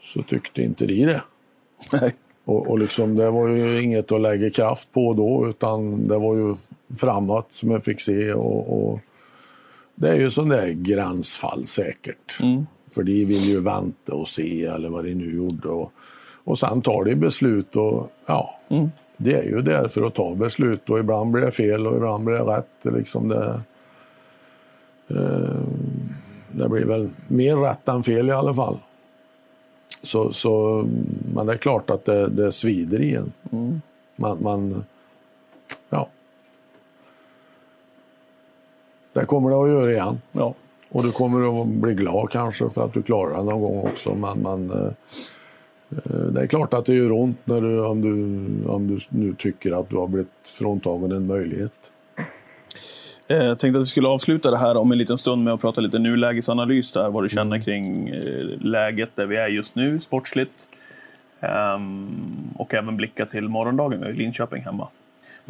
så tyckte inte de det. Nej. Och, och liksom, det var ju inget att lägga kraft på då utan det var ju framåt som jag fick se. Och, och det är ju sån där gränsfall säkert. Mm. För de vill ju vänta och se eller vad de nu gjorde. Och, och sen tar de beslut och ja, mm. det är ju där för att ta beslut och ibland blir det fel och ibland blir det rätt. Liksom det, eh, det blir väl mer rätt än fel i alla fall. Så, så, men det är klart att det, det svider i en. Mm. Man, man, ja. Det kommer det att göra igen. Ja. Och du kommer att bli glad kanske för att du klarar det någon gång också. Men, men eh, eh, det är klart att det gör ont när du, om, du, om du nu tycker att du har blivit fråntagen en möjlighet. Eh, Jag tänkte att vi skulle avsluta det här om en liten stund med att prata lite nulägesanalys där, vad du känner Mm. kring eh, läget där vi är just nu sportsligt. Ehm, och även blicka till morgondagen, vi har Linköping hemma.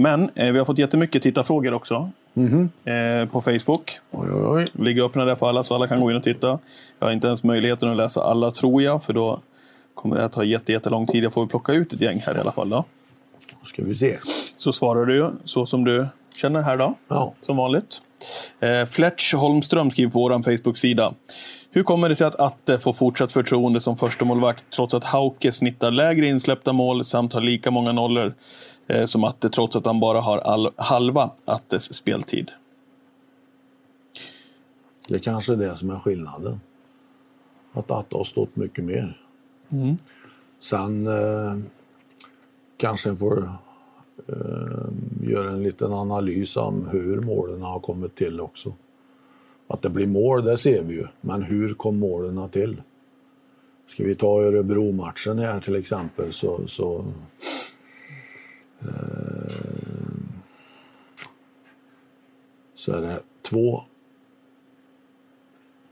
Men eh, vi har fått jättemycket tittarfrågor också eh, på Facebook. Oj, oj, oj. Ligger öppna där för alla så alla kan gå in och titta. Jag har inte ens möjligheten att läsa alla tror jag, för då kommer det att ta jätte, jättelång tid. Jag får plocka ut ett gäng här i alla fall. Då. Då ska vi se. Så svarar du så som du känner här då Ja. som vanligt. Eh, Fletch Holmström skriver på vår Facebook-sida. Hur kommer det sig att Atte får fortsatt förtroende som första målvakt trots att Hauke snittar lägre insläppta mål samt har lika många nollor som Atte trots att han bara har all, halva Attes speltid? Det är kanske är det som är skillnaden. Att Atte har stått mycket mer. Sen eh, kanske en får eh, göra en liten analys om hur målen har kommit till också. Att det blir mål, det ser vi ju. Men hur kom målen till? Ska vi ta Örebro-matchen här till exempel så, så eh, så är det två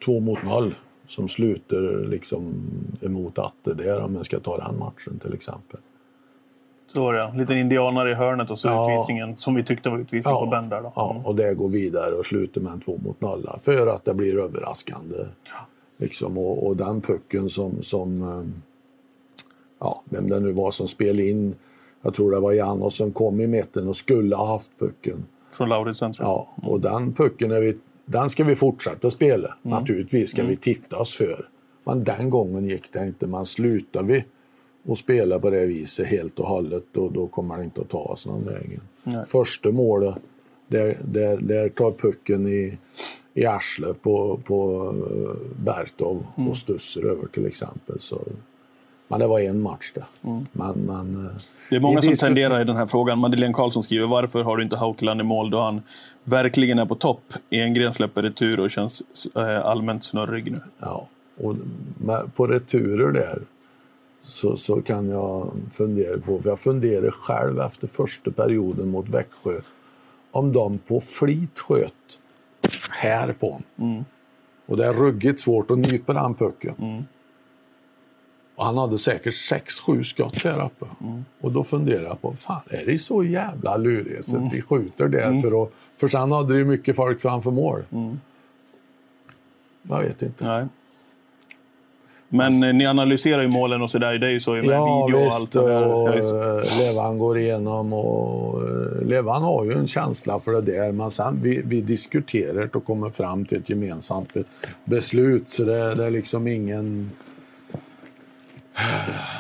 två mot noll som sluter liksom emot Atte där om jag ska ta den matchen till exempel. Så var det ja. Liten indianare i hörnet och så Ja. utvisningen som vi tyckte var utvisning på Ben där. Då. ja, och det går vidare och slutar med en två mot nolla för att det blir överraskande. Liksom, och, och den pucken som, som eh, ja, vem det nu var som spelade in, jag tror det var Janos som kom i mitten och skulle ha haft pucken. Från Lauritsen tror jag. Ja, och den pucken är vi, den ska vi fortsätta spela. Naturligtvis ska vi titta oss för. Men den gången gick det inte. Man slutar vi och spela på det viset helt och hållet och då kommer det inte att ta oss någon vägen. Nej. Första målet, där, där, där tar pucken i, i arslet på, på eh, Bertov och stussar över till exempel. Så, men det var en match det. Men, men, eh, Det är många som tenderar i den här frågan. Madeleine Karlsson skriver varför har du inte Haukeland i mål då han verkligen är på topp? Engren släpper retur och känns eh, allmänt snurrig nu. Ja, och på returer där så, så kan jag fundera på, för jag funderar själv efter första perioden mot Växjö, om de på flit sköt här på honom. Och det är ruggigt svårt att nypa den pucken. Och han hade säkert sex, sju skott där uppe. Och då funderar jag på, fan är det så jävla lurigt så att de skjuter där för att... För sen hade det ju mycket folk framför mål. Jag vet inte. Nej. Men eh, ni analyserar ju målen och sådär. Det är ju så med Ja, video och visst. allt. där. Och, så- eh, Levan går igenom och eh, Levan har ju en känsla för det där. Men sen vi, vi diskuterar och kommer fram till ett gemensamt be- beslut. Så det, det är liksom ingen...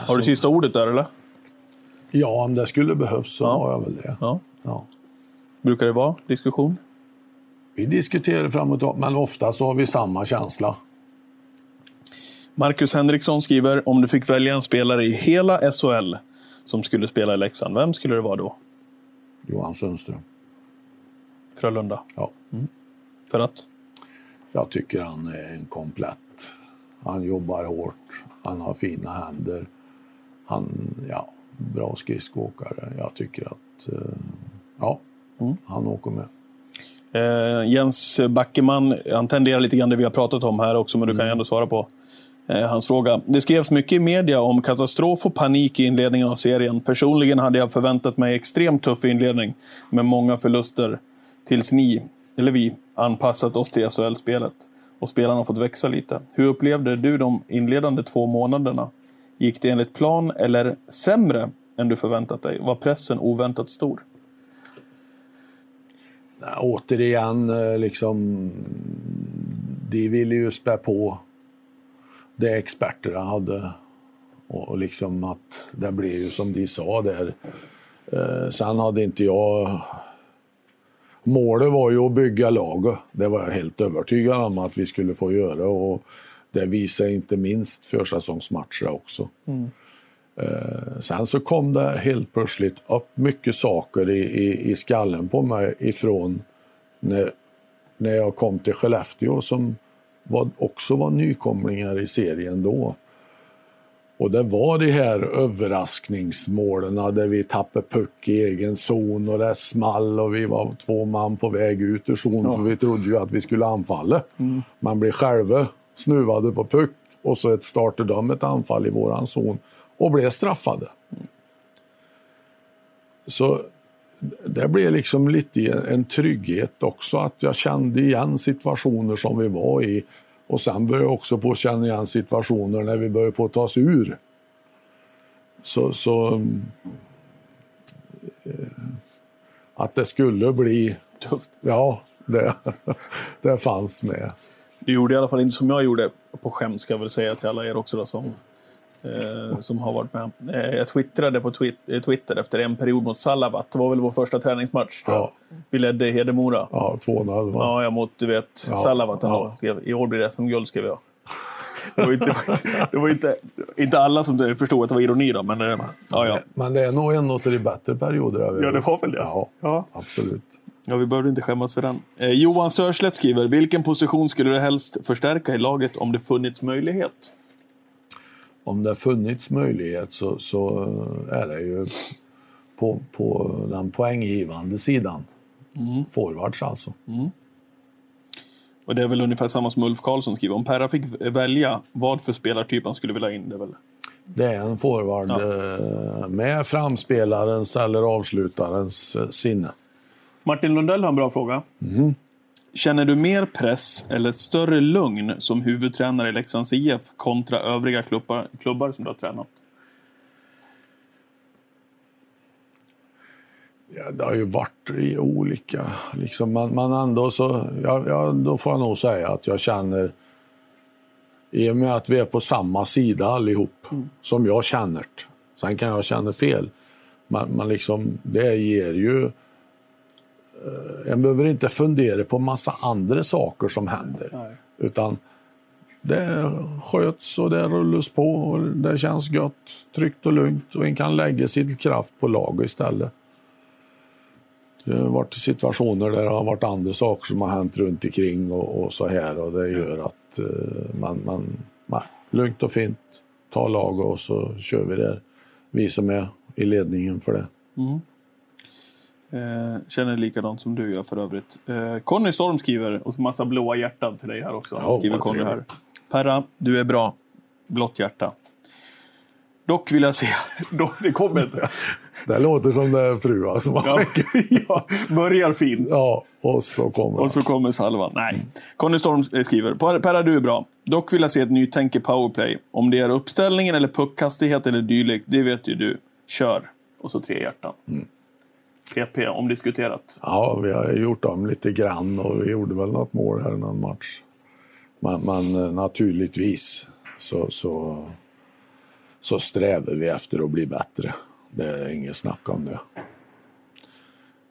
Har du sista ordet där eller? Ja, om det skulle behövas så Ja. har jag väl det. Ja. Ja. Brukar det vara diskussion? Vi diskuterar fram och tillbaka, men ofta så har vi samma känsla. Marcus Henriksson skriver om du fick välja en spelare i hela SHL som skulle spela i Leksand. Vem skulle det vara då? Johan Sundström. Frölunda. Ja. För att? Jag tycker han är en komplett. Han jobbar hårt, han har fina händer. Han, ja, bra skridskoåkare. Jag tycker att, eh, ja, han åker med. Eh, Jens Backeman, han tenderar lite grann det vi har pratat om här också, men du kan Mm. ju ändå svara på eh, hans fråga. Det skrevs mycket i media om katastrof och panik i inledningen av serien. Personligen hade jag förväntat mig extremt tuff inledning med många förluster tills ni, eller vi, anpassat oss till SHL-spelet och spelarna har fått växa lite. Hur upplevde du de inledande två månaderna? Gick det enligt plan eller sämre än du förväntat dig? Var pressen oväntat stor? Nej, Återigen, eh, liksom, de ville ju spä på det experterna hade. Och och liksom att det blev ju som de sa där. Eh, sen hade inte jag... Målet var ju att bygga laget. Det var jag helt övertygad om att vi skulle få göra. Och det visar inte minst försäsongsmatcher också. Eh, sen så kom det helt plötsligt upp mycket saker i, i, i skallen på mig ifrån när, när jag kom till Skellefteå som var, också var nykomlingar i serien då. Och det var de här överraskningsmålen där vi tappade puck i egen zon och det small och vi var två man på väg ut ur zon ja. för vi trodde ju att vi skulle anfalla. Mm. Man blev själva snuvade på puck och så ett startade de ett anfall i våran zon och blev straffade. Mm. Så det blev liksom lite en trygghet också att jag kände igen situationer som vi var i och sen började jag också på att känna igen situationer när vi började på att ta oss ur. Så, så eh, att det skulle bli tufft. Ja, det, det fanns med. Du gjorde i alla fall inte som jag gjorde på skämt ska jag väl säga till alla er också då, som eh, som har varit med. Eh, jag twittrade på twit eh, Twitter efter en period mot Salavat. Det var väl vår första träningsmatch. Ja. Vi ledde Hedemora. Ja, 2-0. Ja, jag mot du vet, ja. Salavat. Ja. I år blir det SM-guld, skrev jag. Det var, inte, det var inte, inte alla som förstod att det var ironi då, men, eh, ja, ja. men det är nog en av de bättre perioder. Ja, det var väl det. Ja, ja. absolut. Ja, vi behövde inte skämmas för den. Eh, Johan Sörslätt skriver, vilken position skulle du helst förstärka i laget om det funnits möjlighet? Om det funnits möjlighet så, så är det ju på, på den poänggivande sidan. Mm. Forwards alltså. Mm. Och det är väl ungefär samma som Ulf Karlsson skriver. Om Perra fick välja vad för spelartyp han skulle vilja in, det väl? Det är en forward ja. Eh, med framspelarens eller avslutarens eh, sinne. Martin Lundell har en bra fråga. Mm. Känner du mer press eller större lugn som huvudtränare i Leksands IF kontra övriga klubbar, klubbar som du har tränat? Ja, det har ju varit i olika... Liksom man, man ändå så, ja, ja, då får jag nog säga att jag känner... I och med att vi är på samma sida allihop, mm. som jag känner. Sen kan jag känna fel. Men, liksom, det ger ju jag behöver inte fundera på massa andra saker som händer. Nej. Utan det sköts och det rullas på och det känns gott, tryggt och lugnt och en kan lägga sin kraft på lag istället. Det har varit situationer där det har varit andra saker som har hänt runt omkring och, och så här och det gör att uh, man, man nej, lugnt och fint tar lag och så kör vi det. Vi som är i ledningen för det. Mm. Eh, känner likadant som du gör för övrigt. Eh, Conny Storm skriver, och massa blåa hjärtan till dig här också. Ja, skriver Conny här. Perra, du är bra. Blått hjärta. Dock vill jag se... Det kommer inte. Det låter som det är fruar som har ja, Börjar fint. Ja, och så kommer Och så kommer salvan. Nej. Conny Storm skriver. Perra, du är bra. Dock vill jag se ett nytänk i powerplay. Om det är uppställningen eller puckhastighet eller dylikt, det vet ju du. Kör. Och så tre hjärtan. Mm. PP omdiskuterat? Ja, vi har gjort om lite grann och vi gjorde väl något mål här i någon match. Men, men eh, naturligtvis så, så, så strävar vi efter att bli bättre. Det är inget snack om det.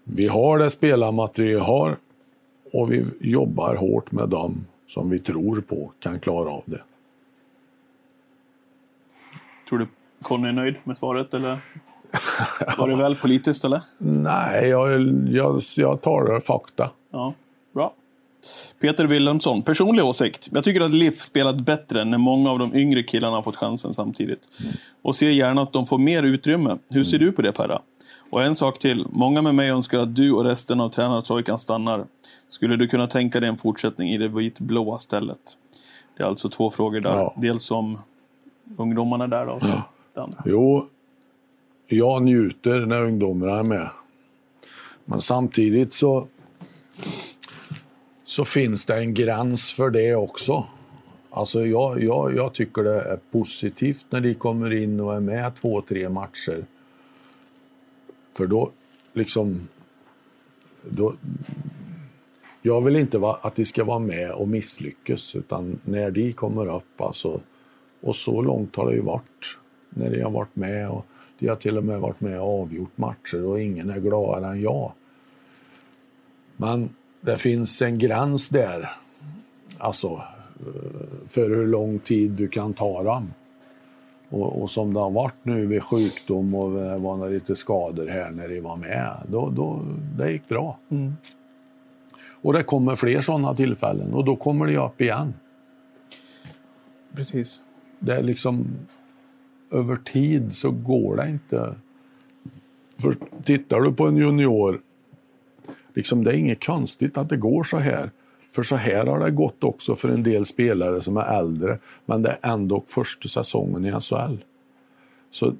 Vi har det spelarmaterial vi har och vi jobbar hårt med dem som vi tror på kan klara av det. Tror du Conny är nöjd med svaret eller Var det väl politiskt eller? Nej, jag, jag, jag tar fakta. Ja, bra. Peter Wilhelmsson, personlig åsikt. Jag tycker att LIF spelat bättre när många av de yngre killarna har fått chansen samtidigt. Mm. Och ser gärna att de får mer utrymme. Hur ser mm. du på det Perra? Och en sak till. Många med mig önskar att du och resten av tränartrojkan stannar. Skulle du kunna tänka dig en fortsättning i det vitblåa stället? Det är alltså två frågor där. Ja. Dels om ungdomarna där. Och ja. det andra. Jo, jag njuter när ungdomarna är med. Men samtidigt så, så finns det en gräns för det också. Alltså jag, jag, jag tycker det är positivt när de kommer in och är med två, tre matcher. För då liksom... Då, jag vill inte va, att de ska vara med och misslyckas, utan när de kommer upp, alltså, och så långt har det ju varit när de har varit med. Och, de har till och med varit med och avgjort matcher och ingen är gladare än jag. Men det finns en gräns där. Alltså, för hur lång tid du kan ta dem. Och, och som det har varit nu vid sjukdom och det var lite skador här när de var med, då, då, det gick bra. Och det kommer fler sådana tillfällen och då kommer de upp igen. Precis. Det är liksom, över tid så går det inte. För tittar du på en junior, liksom det är inget konstigt att det går så här. För så här har det gått också för en del spelare som är äldre, men det är ändå första säsongen i SHL. Så,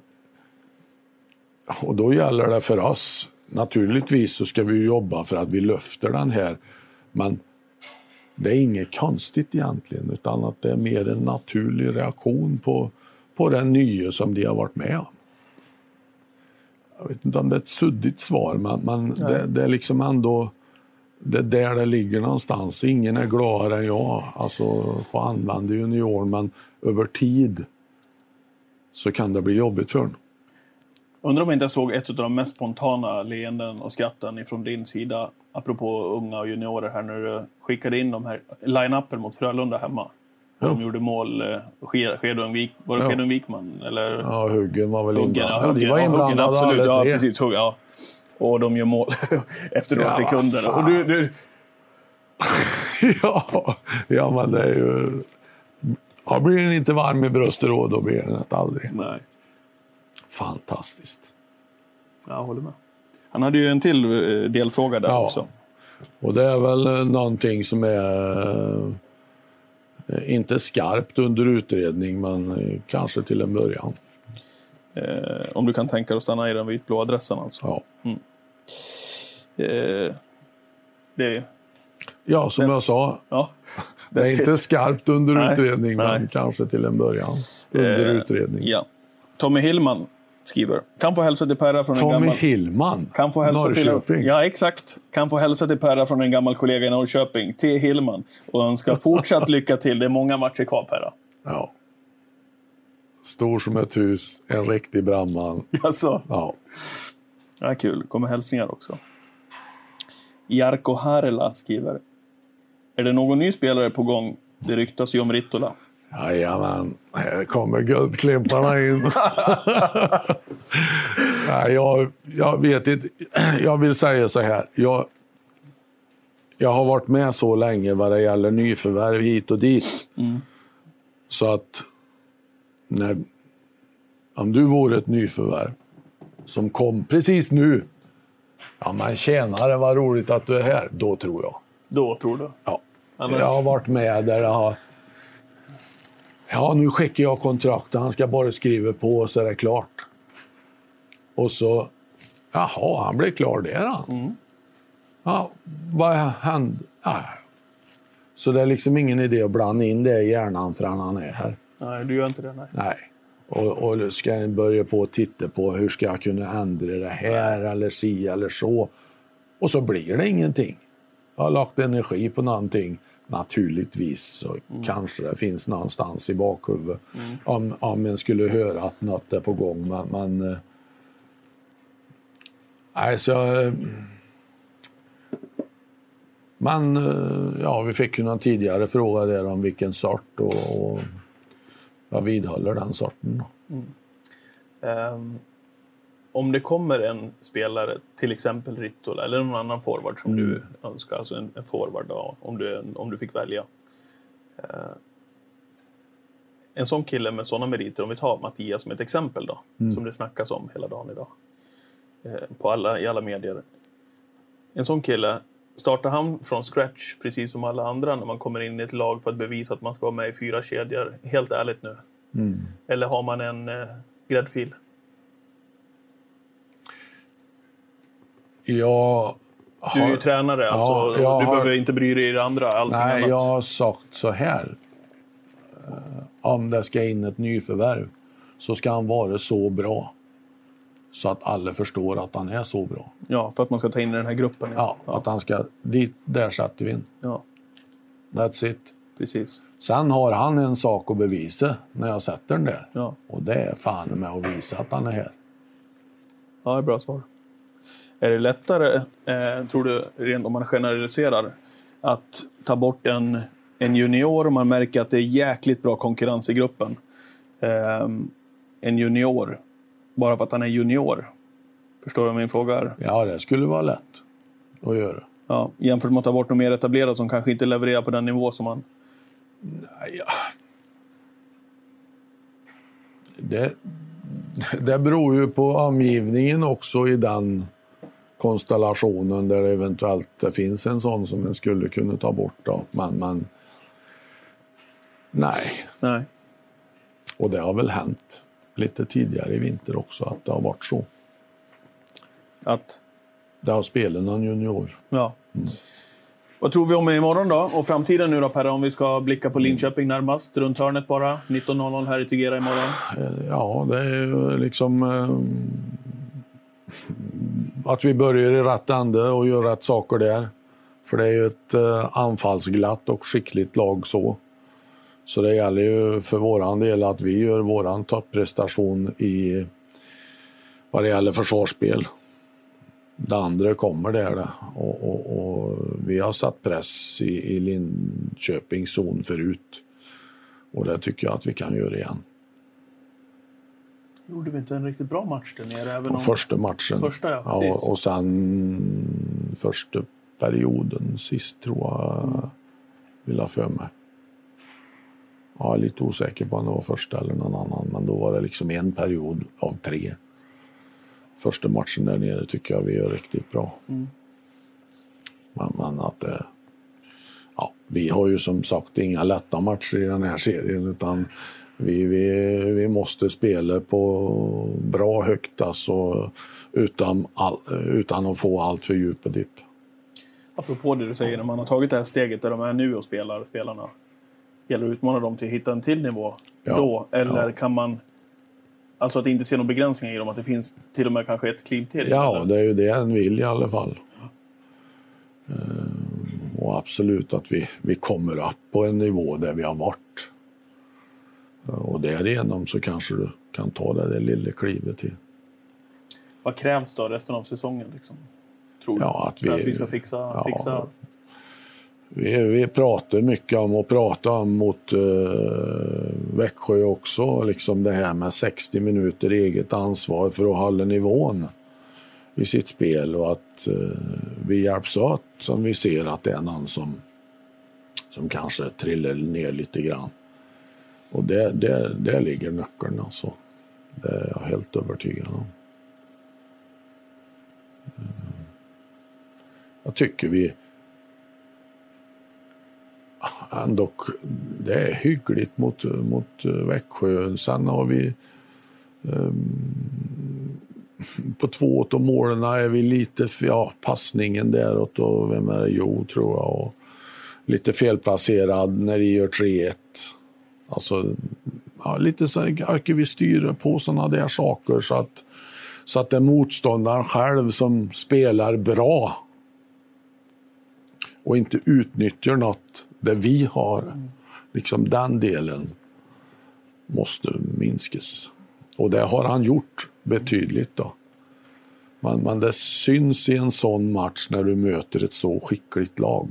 och då gäller det för oss, naturligtvis så ska vi jobba för att vi lyfter den här, men det är inget konstigt egentligen, utan att det är mer en naturlig reaktion på, på den nya som de har varit med om. Jag vet inte om det är ett suddigt svar, men, men det, det är liksom ändå det är där det ligger någonstans. Ingen är gladare än jag, alltså få använda junior, men över tid så kan det bli jobbigt för honom. Undrar om jag inte såg ett av de mest spontana leenden och skratten från din sida, apropå unga och juniorer här, när du skickade in de här line-upen mot Frölunda hemma. Ja. De gjorde mål, eh, Ske- Skedung Wik, var det Ja. Skedung Wikman? Eller? Ja, Huggen var väl inblandad. ja, de Huggen, var inblandade absolut. Ja, precis. Huggen, ja. Och de gör mål efter några Ja, sekunder. Och du, du, ja, ja, men det är ju... Ja, blir den inte varm i bröstet då, då blir den det aldrig. nej, Fantastiskt. jag håller med. Han hade ju en till eh, delfråga där Ja. också. Och det är väl eh, någonting som är inte skarpt under utredning, men eh, kanske till en början. Eh, om du kan tänka dig att stanna i den vitblå adressen alltså. Ja, Eh, det är ja som jag That's- sa, Ja, det är inte skarpt under Nej, utredning, men nej. kanske till en början. Under Eh, utredning. Ja. Tommy Hillman skriver. Kan få hälsa till Perra från en Tommy gammal... Hillman, Kan få hälsa Norrköping. Till, ja, exakt. Kan få hälsa till Perra från en gammal kollega i Norrköping, T. Hillman. Och önska fortsatt lycka till. Det är många matcher kvar, Perra. Ja. Stor som ett hus, en riktig brandman. Alltså, Ja. ja, kul. kommer hälsningar också. Jarkko Harela skriver. Är det någon ny spelare på gång? Det ryktas ju om Rittola. Jajamän, här kommer guldklimparna in. Nej, jag, jag vet inte. Jag vill säga så här. Jag, jag har varit med så länge vad det gäller nyförvärv hit och dit. Så att när, om du vore ett nyförvärv som kom precis nu. Ja, men tjenare, vad roligt att du är här. Då tror jag. Då, tror du? Ja. Annars- Jag har varit med där det har... Ja, nu skickar jag kontraktet. Han ska bara skriva på så är det klart. Och så... Jaha, han blev klar där han. Ja, vad hände? Ja. Så det är liksom ingen idé att blanda in det i hjärnan förrän han är här. Nej, du gör inte det. Nej. Nej. Och, och ska jag börja på att titta på hur ska jag kunna ändra det här eller si eller så. Och så blir det ingenting. Jag har lagt energi på någonting. Naturligtvis så kanske det finns någonstans i bakhuvudet om, om en skulle höra att något är på gång. Men, men nej, så jag, eh, men eh, ja, vi fick ju någon tidigare fråga där om vilken sort och, och jag vidhåller den sorten. Ehm, om det kommer en spelare, till exempel Rittola eller någon annan forward som du önskar, alltså en, en forward då, om, du, om du fick välja. Eh, en sån kille med såna meriter, om vi tar Mattias som ett exempel då, som det snackas om hela dagen idag. Eh, på alla, I alla medier. En sån kille, startar han från scratch precis som alla andra när man kommer in i ett lag för att bevisa att man ska vara med i fyra kedjor? Helt ärligt nu. Eller har man en eh, gräddfil? Jag Du är ju har, tränare, alltså. Ja, du har- behöver inte bry dig i det andra. Allting nej, annat. jag har sagt så här. Eh, Om det ska in ett nyförvärv så ska han vara så bra så att alla förstår att han är så bra. Ja, för att man ska ta in i den här gruppen. Ja, att han ska... Dit, där sätter vi in. ja That's it. precis. Sen har han en sak att bevisa när jag sätter den där. Ja. Och det är fan med att visa att han är här. Ja, det är bra svar. Är det lättare, eh, tror du, rent om man generaliserar, att ta bort en, en junior om man märker att det är jäkligt bra konkurrens i gruppen? Ehm, en junior bara för att han är junior? Förstår du vad min fråga är? Ja, det skulle vara lätt att göra. Ja, jämfört med att ta bort något mer etablerat som kanske inte levererar på den nivå som han... Ja. Det, det beror ju på omgivningen också i den konstellationen där det eventuellt det finns en sån som en skulle kunna ta bort. Då. Men, men nej, Nej. och det har väl hänt lite tidigare i vinter också att det har varit så. Att, Det har spelat någon junior. ja. Vad tror vi om imorgon då? Och framtiden nu då Perra, om vi ska blicka på Linköping närmast. Runt hörnet bara. 19.00 här i Tugera imorgon. Eh, Ja, det är ju liksom eh, att vi börjar i rätt ände och gör rätt saker där. För det är ju ett eh, anfallsglatt och skickligt lag så. Så det gäller ju för våran del att vi gör våran topprestation i vad det gäller försvarsspel. Det andra kommer där det. Och, och, och vi har satt press i, i Linköpings zon förut. Och det tycker jag att vi kan göra igen. Gjorde vi inte en riktigt bra match där nere? Även om... första matchen. Första, ja, precis. och sen första perioden sist tror jag, vill jag för mig. Jag är lite osäker på om det var första eller någon annan, men då var det liksom en period av tre. Första matchen där nere tycker jag vi gör riktigt bra. Mm. Men, men att det, ja, vi har ju som sagt inga lätta matcher i den här serien utan vi, vi, vi måste spela på bra högt alltså, utan, all, utan att få allt för djupa dipp. Apropå det du säger, när man har tagit det här steget där de är nu och spelar, spelarna. Gäller det att utmana dem till att hitta en till nivå Ja, då? Eller ja. kan man... Alltså att inte se några begränsningar i dem, att det finns till och med kanske ett kliv till? Ja, eller? det är ju det en vill i alla fall. Eh, Och absolut att vi, vi kommer upp på en nivå där vi har varit. Eh, Och därigenom så kanske du kan ta det där lilla klivet till. Vad krävs då resten av säsongen? Liksom, tror du? Ja, att För att vi- vi ska fixa... ja, fixa... Vi, vi pratar mycket om att prata om mot uh, Växjö också. Liksom det här med 60 minuter eget ansvar för att hålla nivån i sitt spel och att eh, vi hjälps åt som vi ser att det är någon som, som kanske trillar ner lite grann. Och där, där, där ligger nyckeln alltså. Det är jag helt övertygad om. Eh, jag tycker vi ändå, det är hyggligt mot, mot Växjö. Sen har vi um, på två av målen är vi lite, ja, passningen däråt och vem är det? Jo, tror jag. Och lite felplacerad när vi gör 3-1. Alltså, ja, lite så på sådana där saker så att, så att det är motståndaren själv som spelar bra och inte utnyttjar något det vi har. Liksom den delen måste minskas. Och det har han gjort betydligt. då. Men, men det syns i en sån match när du möter ett så skickligt lag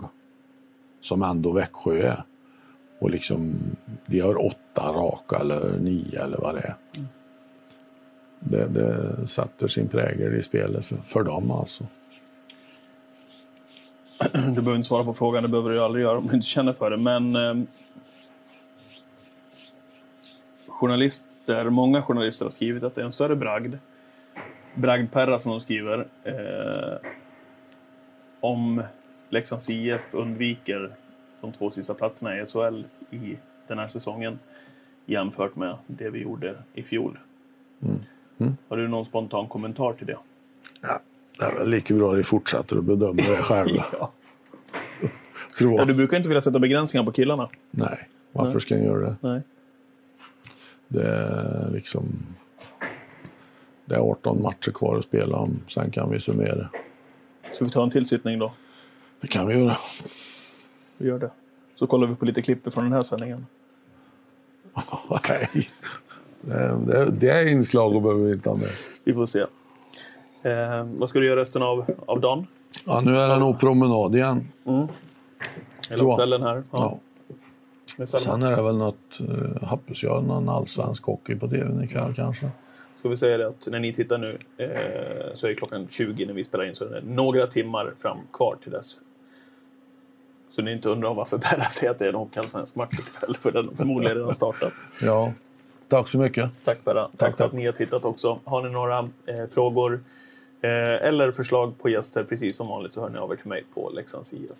som ändå Växjö är. Och liksom, vi har åtta raka eller nio eller vad det är. Det, det sätter sin prägel i spelet för, för dem alltså. Du behöver inte svara på frågan, det behöver du aldrig göra om du inte känner för det. Men eh, journalister, många journalister har skrivit att det är en större bragd. Bragdperra som de skriver. Eh, om Leksands IF undviker de två sista platserna i SHL i den här säsongen jämfört med det vi gjorde i fjol. Har du någon spontan kommentar till det? Ja, det är väl lika bra att vi fortsätter att bedöma det själva. Ja. tror Ja, du brukar inte vilja sätta begränsningar på killarna. Nej, varför Nej. ska jag göra det? Nej. Det är liksom... Det är 18 matcher kvar att spela om, sen kan vi summera. Ska vi ta en tillsittning då? Det kan vi göra. Vi gör det. Så kollar vi på lite klipp från den här sändningen. Nej. Det, det, det är inslag behöver vi inte ha med. Vi får se. Eh, vad ska du göra resten av, av dagen? Ja, nu är det nog promenad igen. Hela Bra. kvällen här? Ja. Ja. Sen är det väl något, eh, hoppas jag, någon allsvensk hockey på tvn ikväll kanske. Ska vi säga det att när ni tittar nu eh, så är klockan 20 när vi spelar in så är det några timmar fram kvar till dess. Så ni inte undrar om varför Berra säger att det är en hockeyallsvensk match ikväll för den har förmodligen redan startat. Ja, tack så mycket. Tack Berra. Tack, Tack, för tack. att ni har tittat också. Har ni några eh, frågor eh, eller förslag på gäster precis som vanligt så hör ni av er till mig på Leksands IF.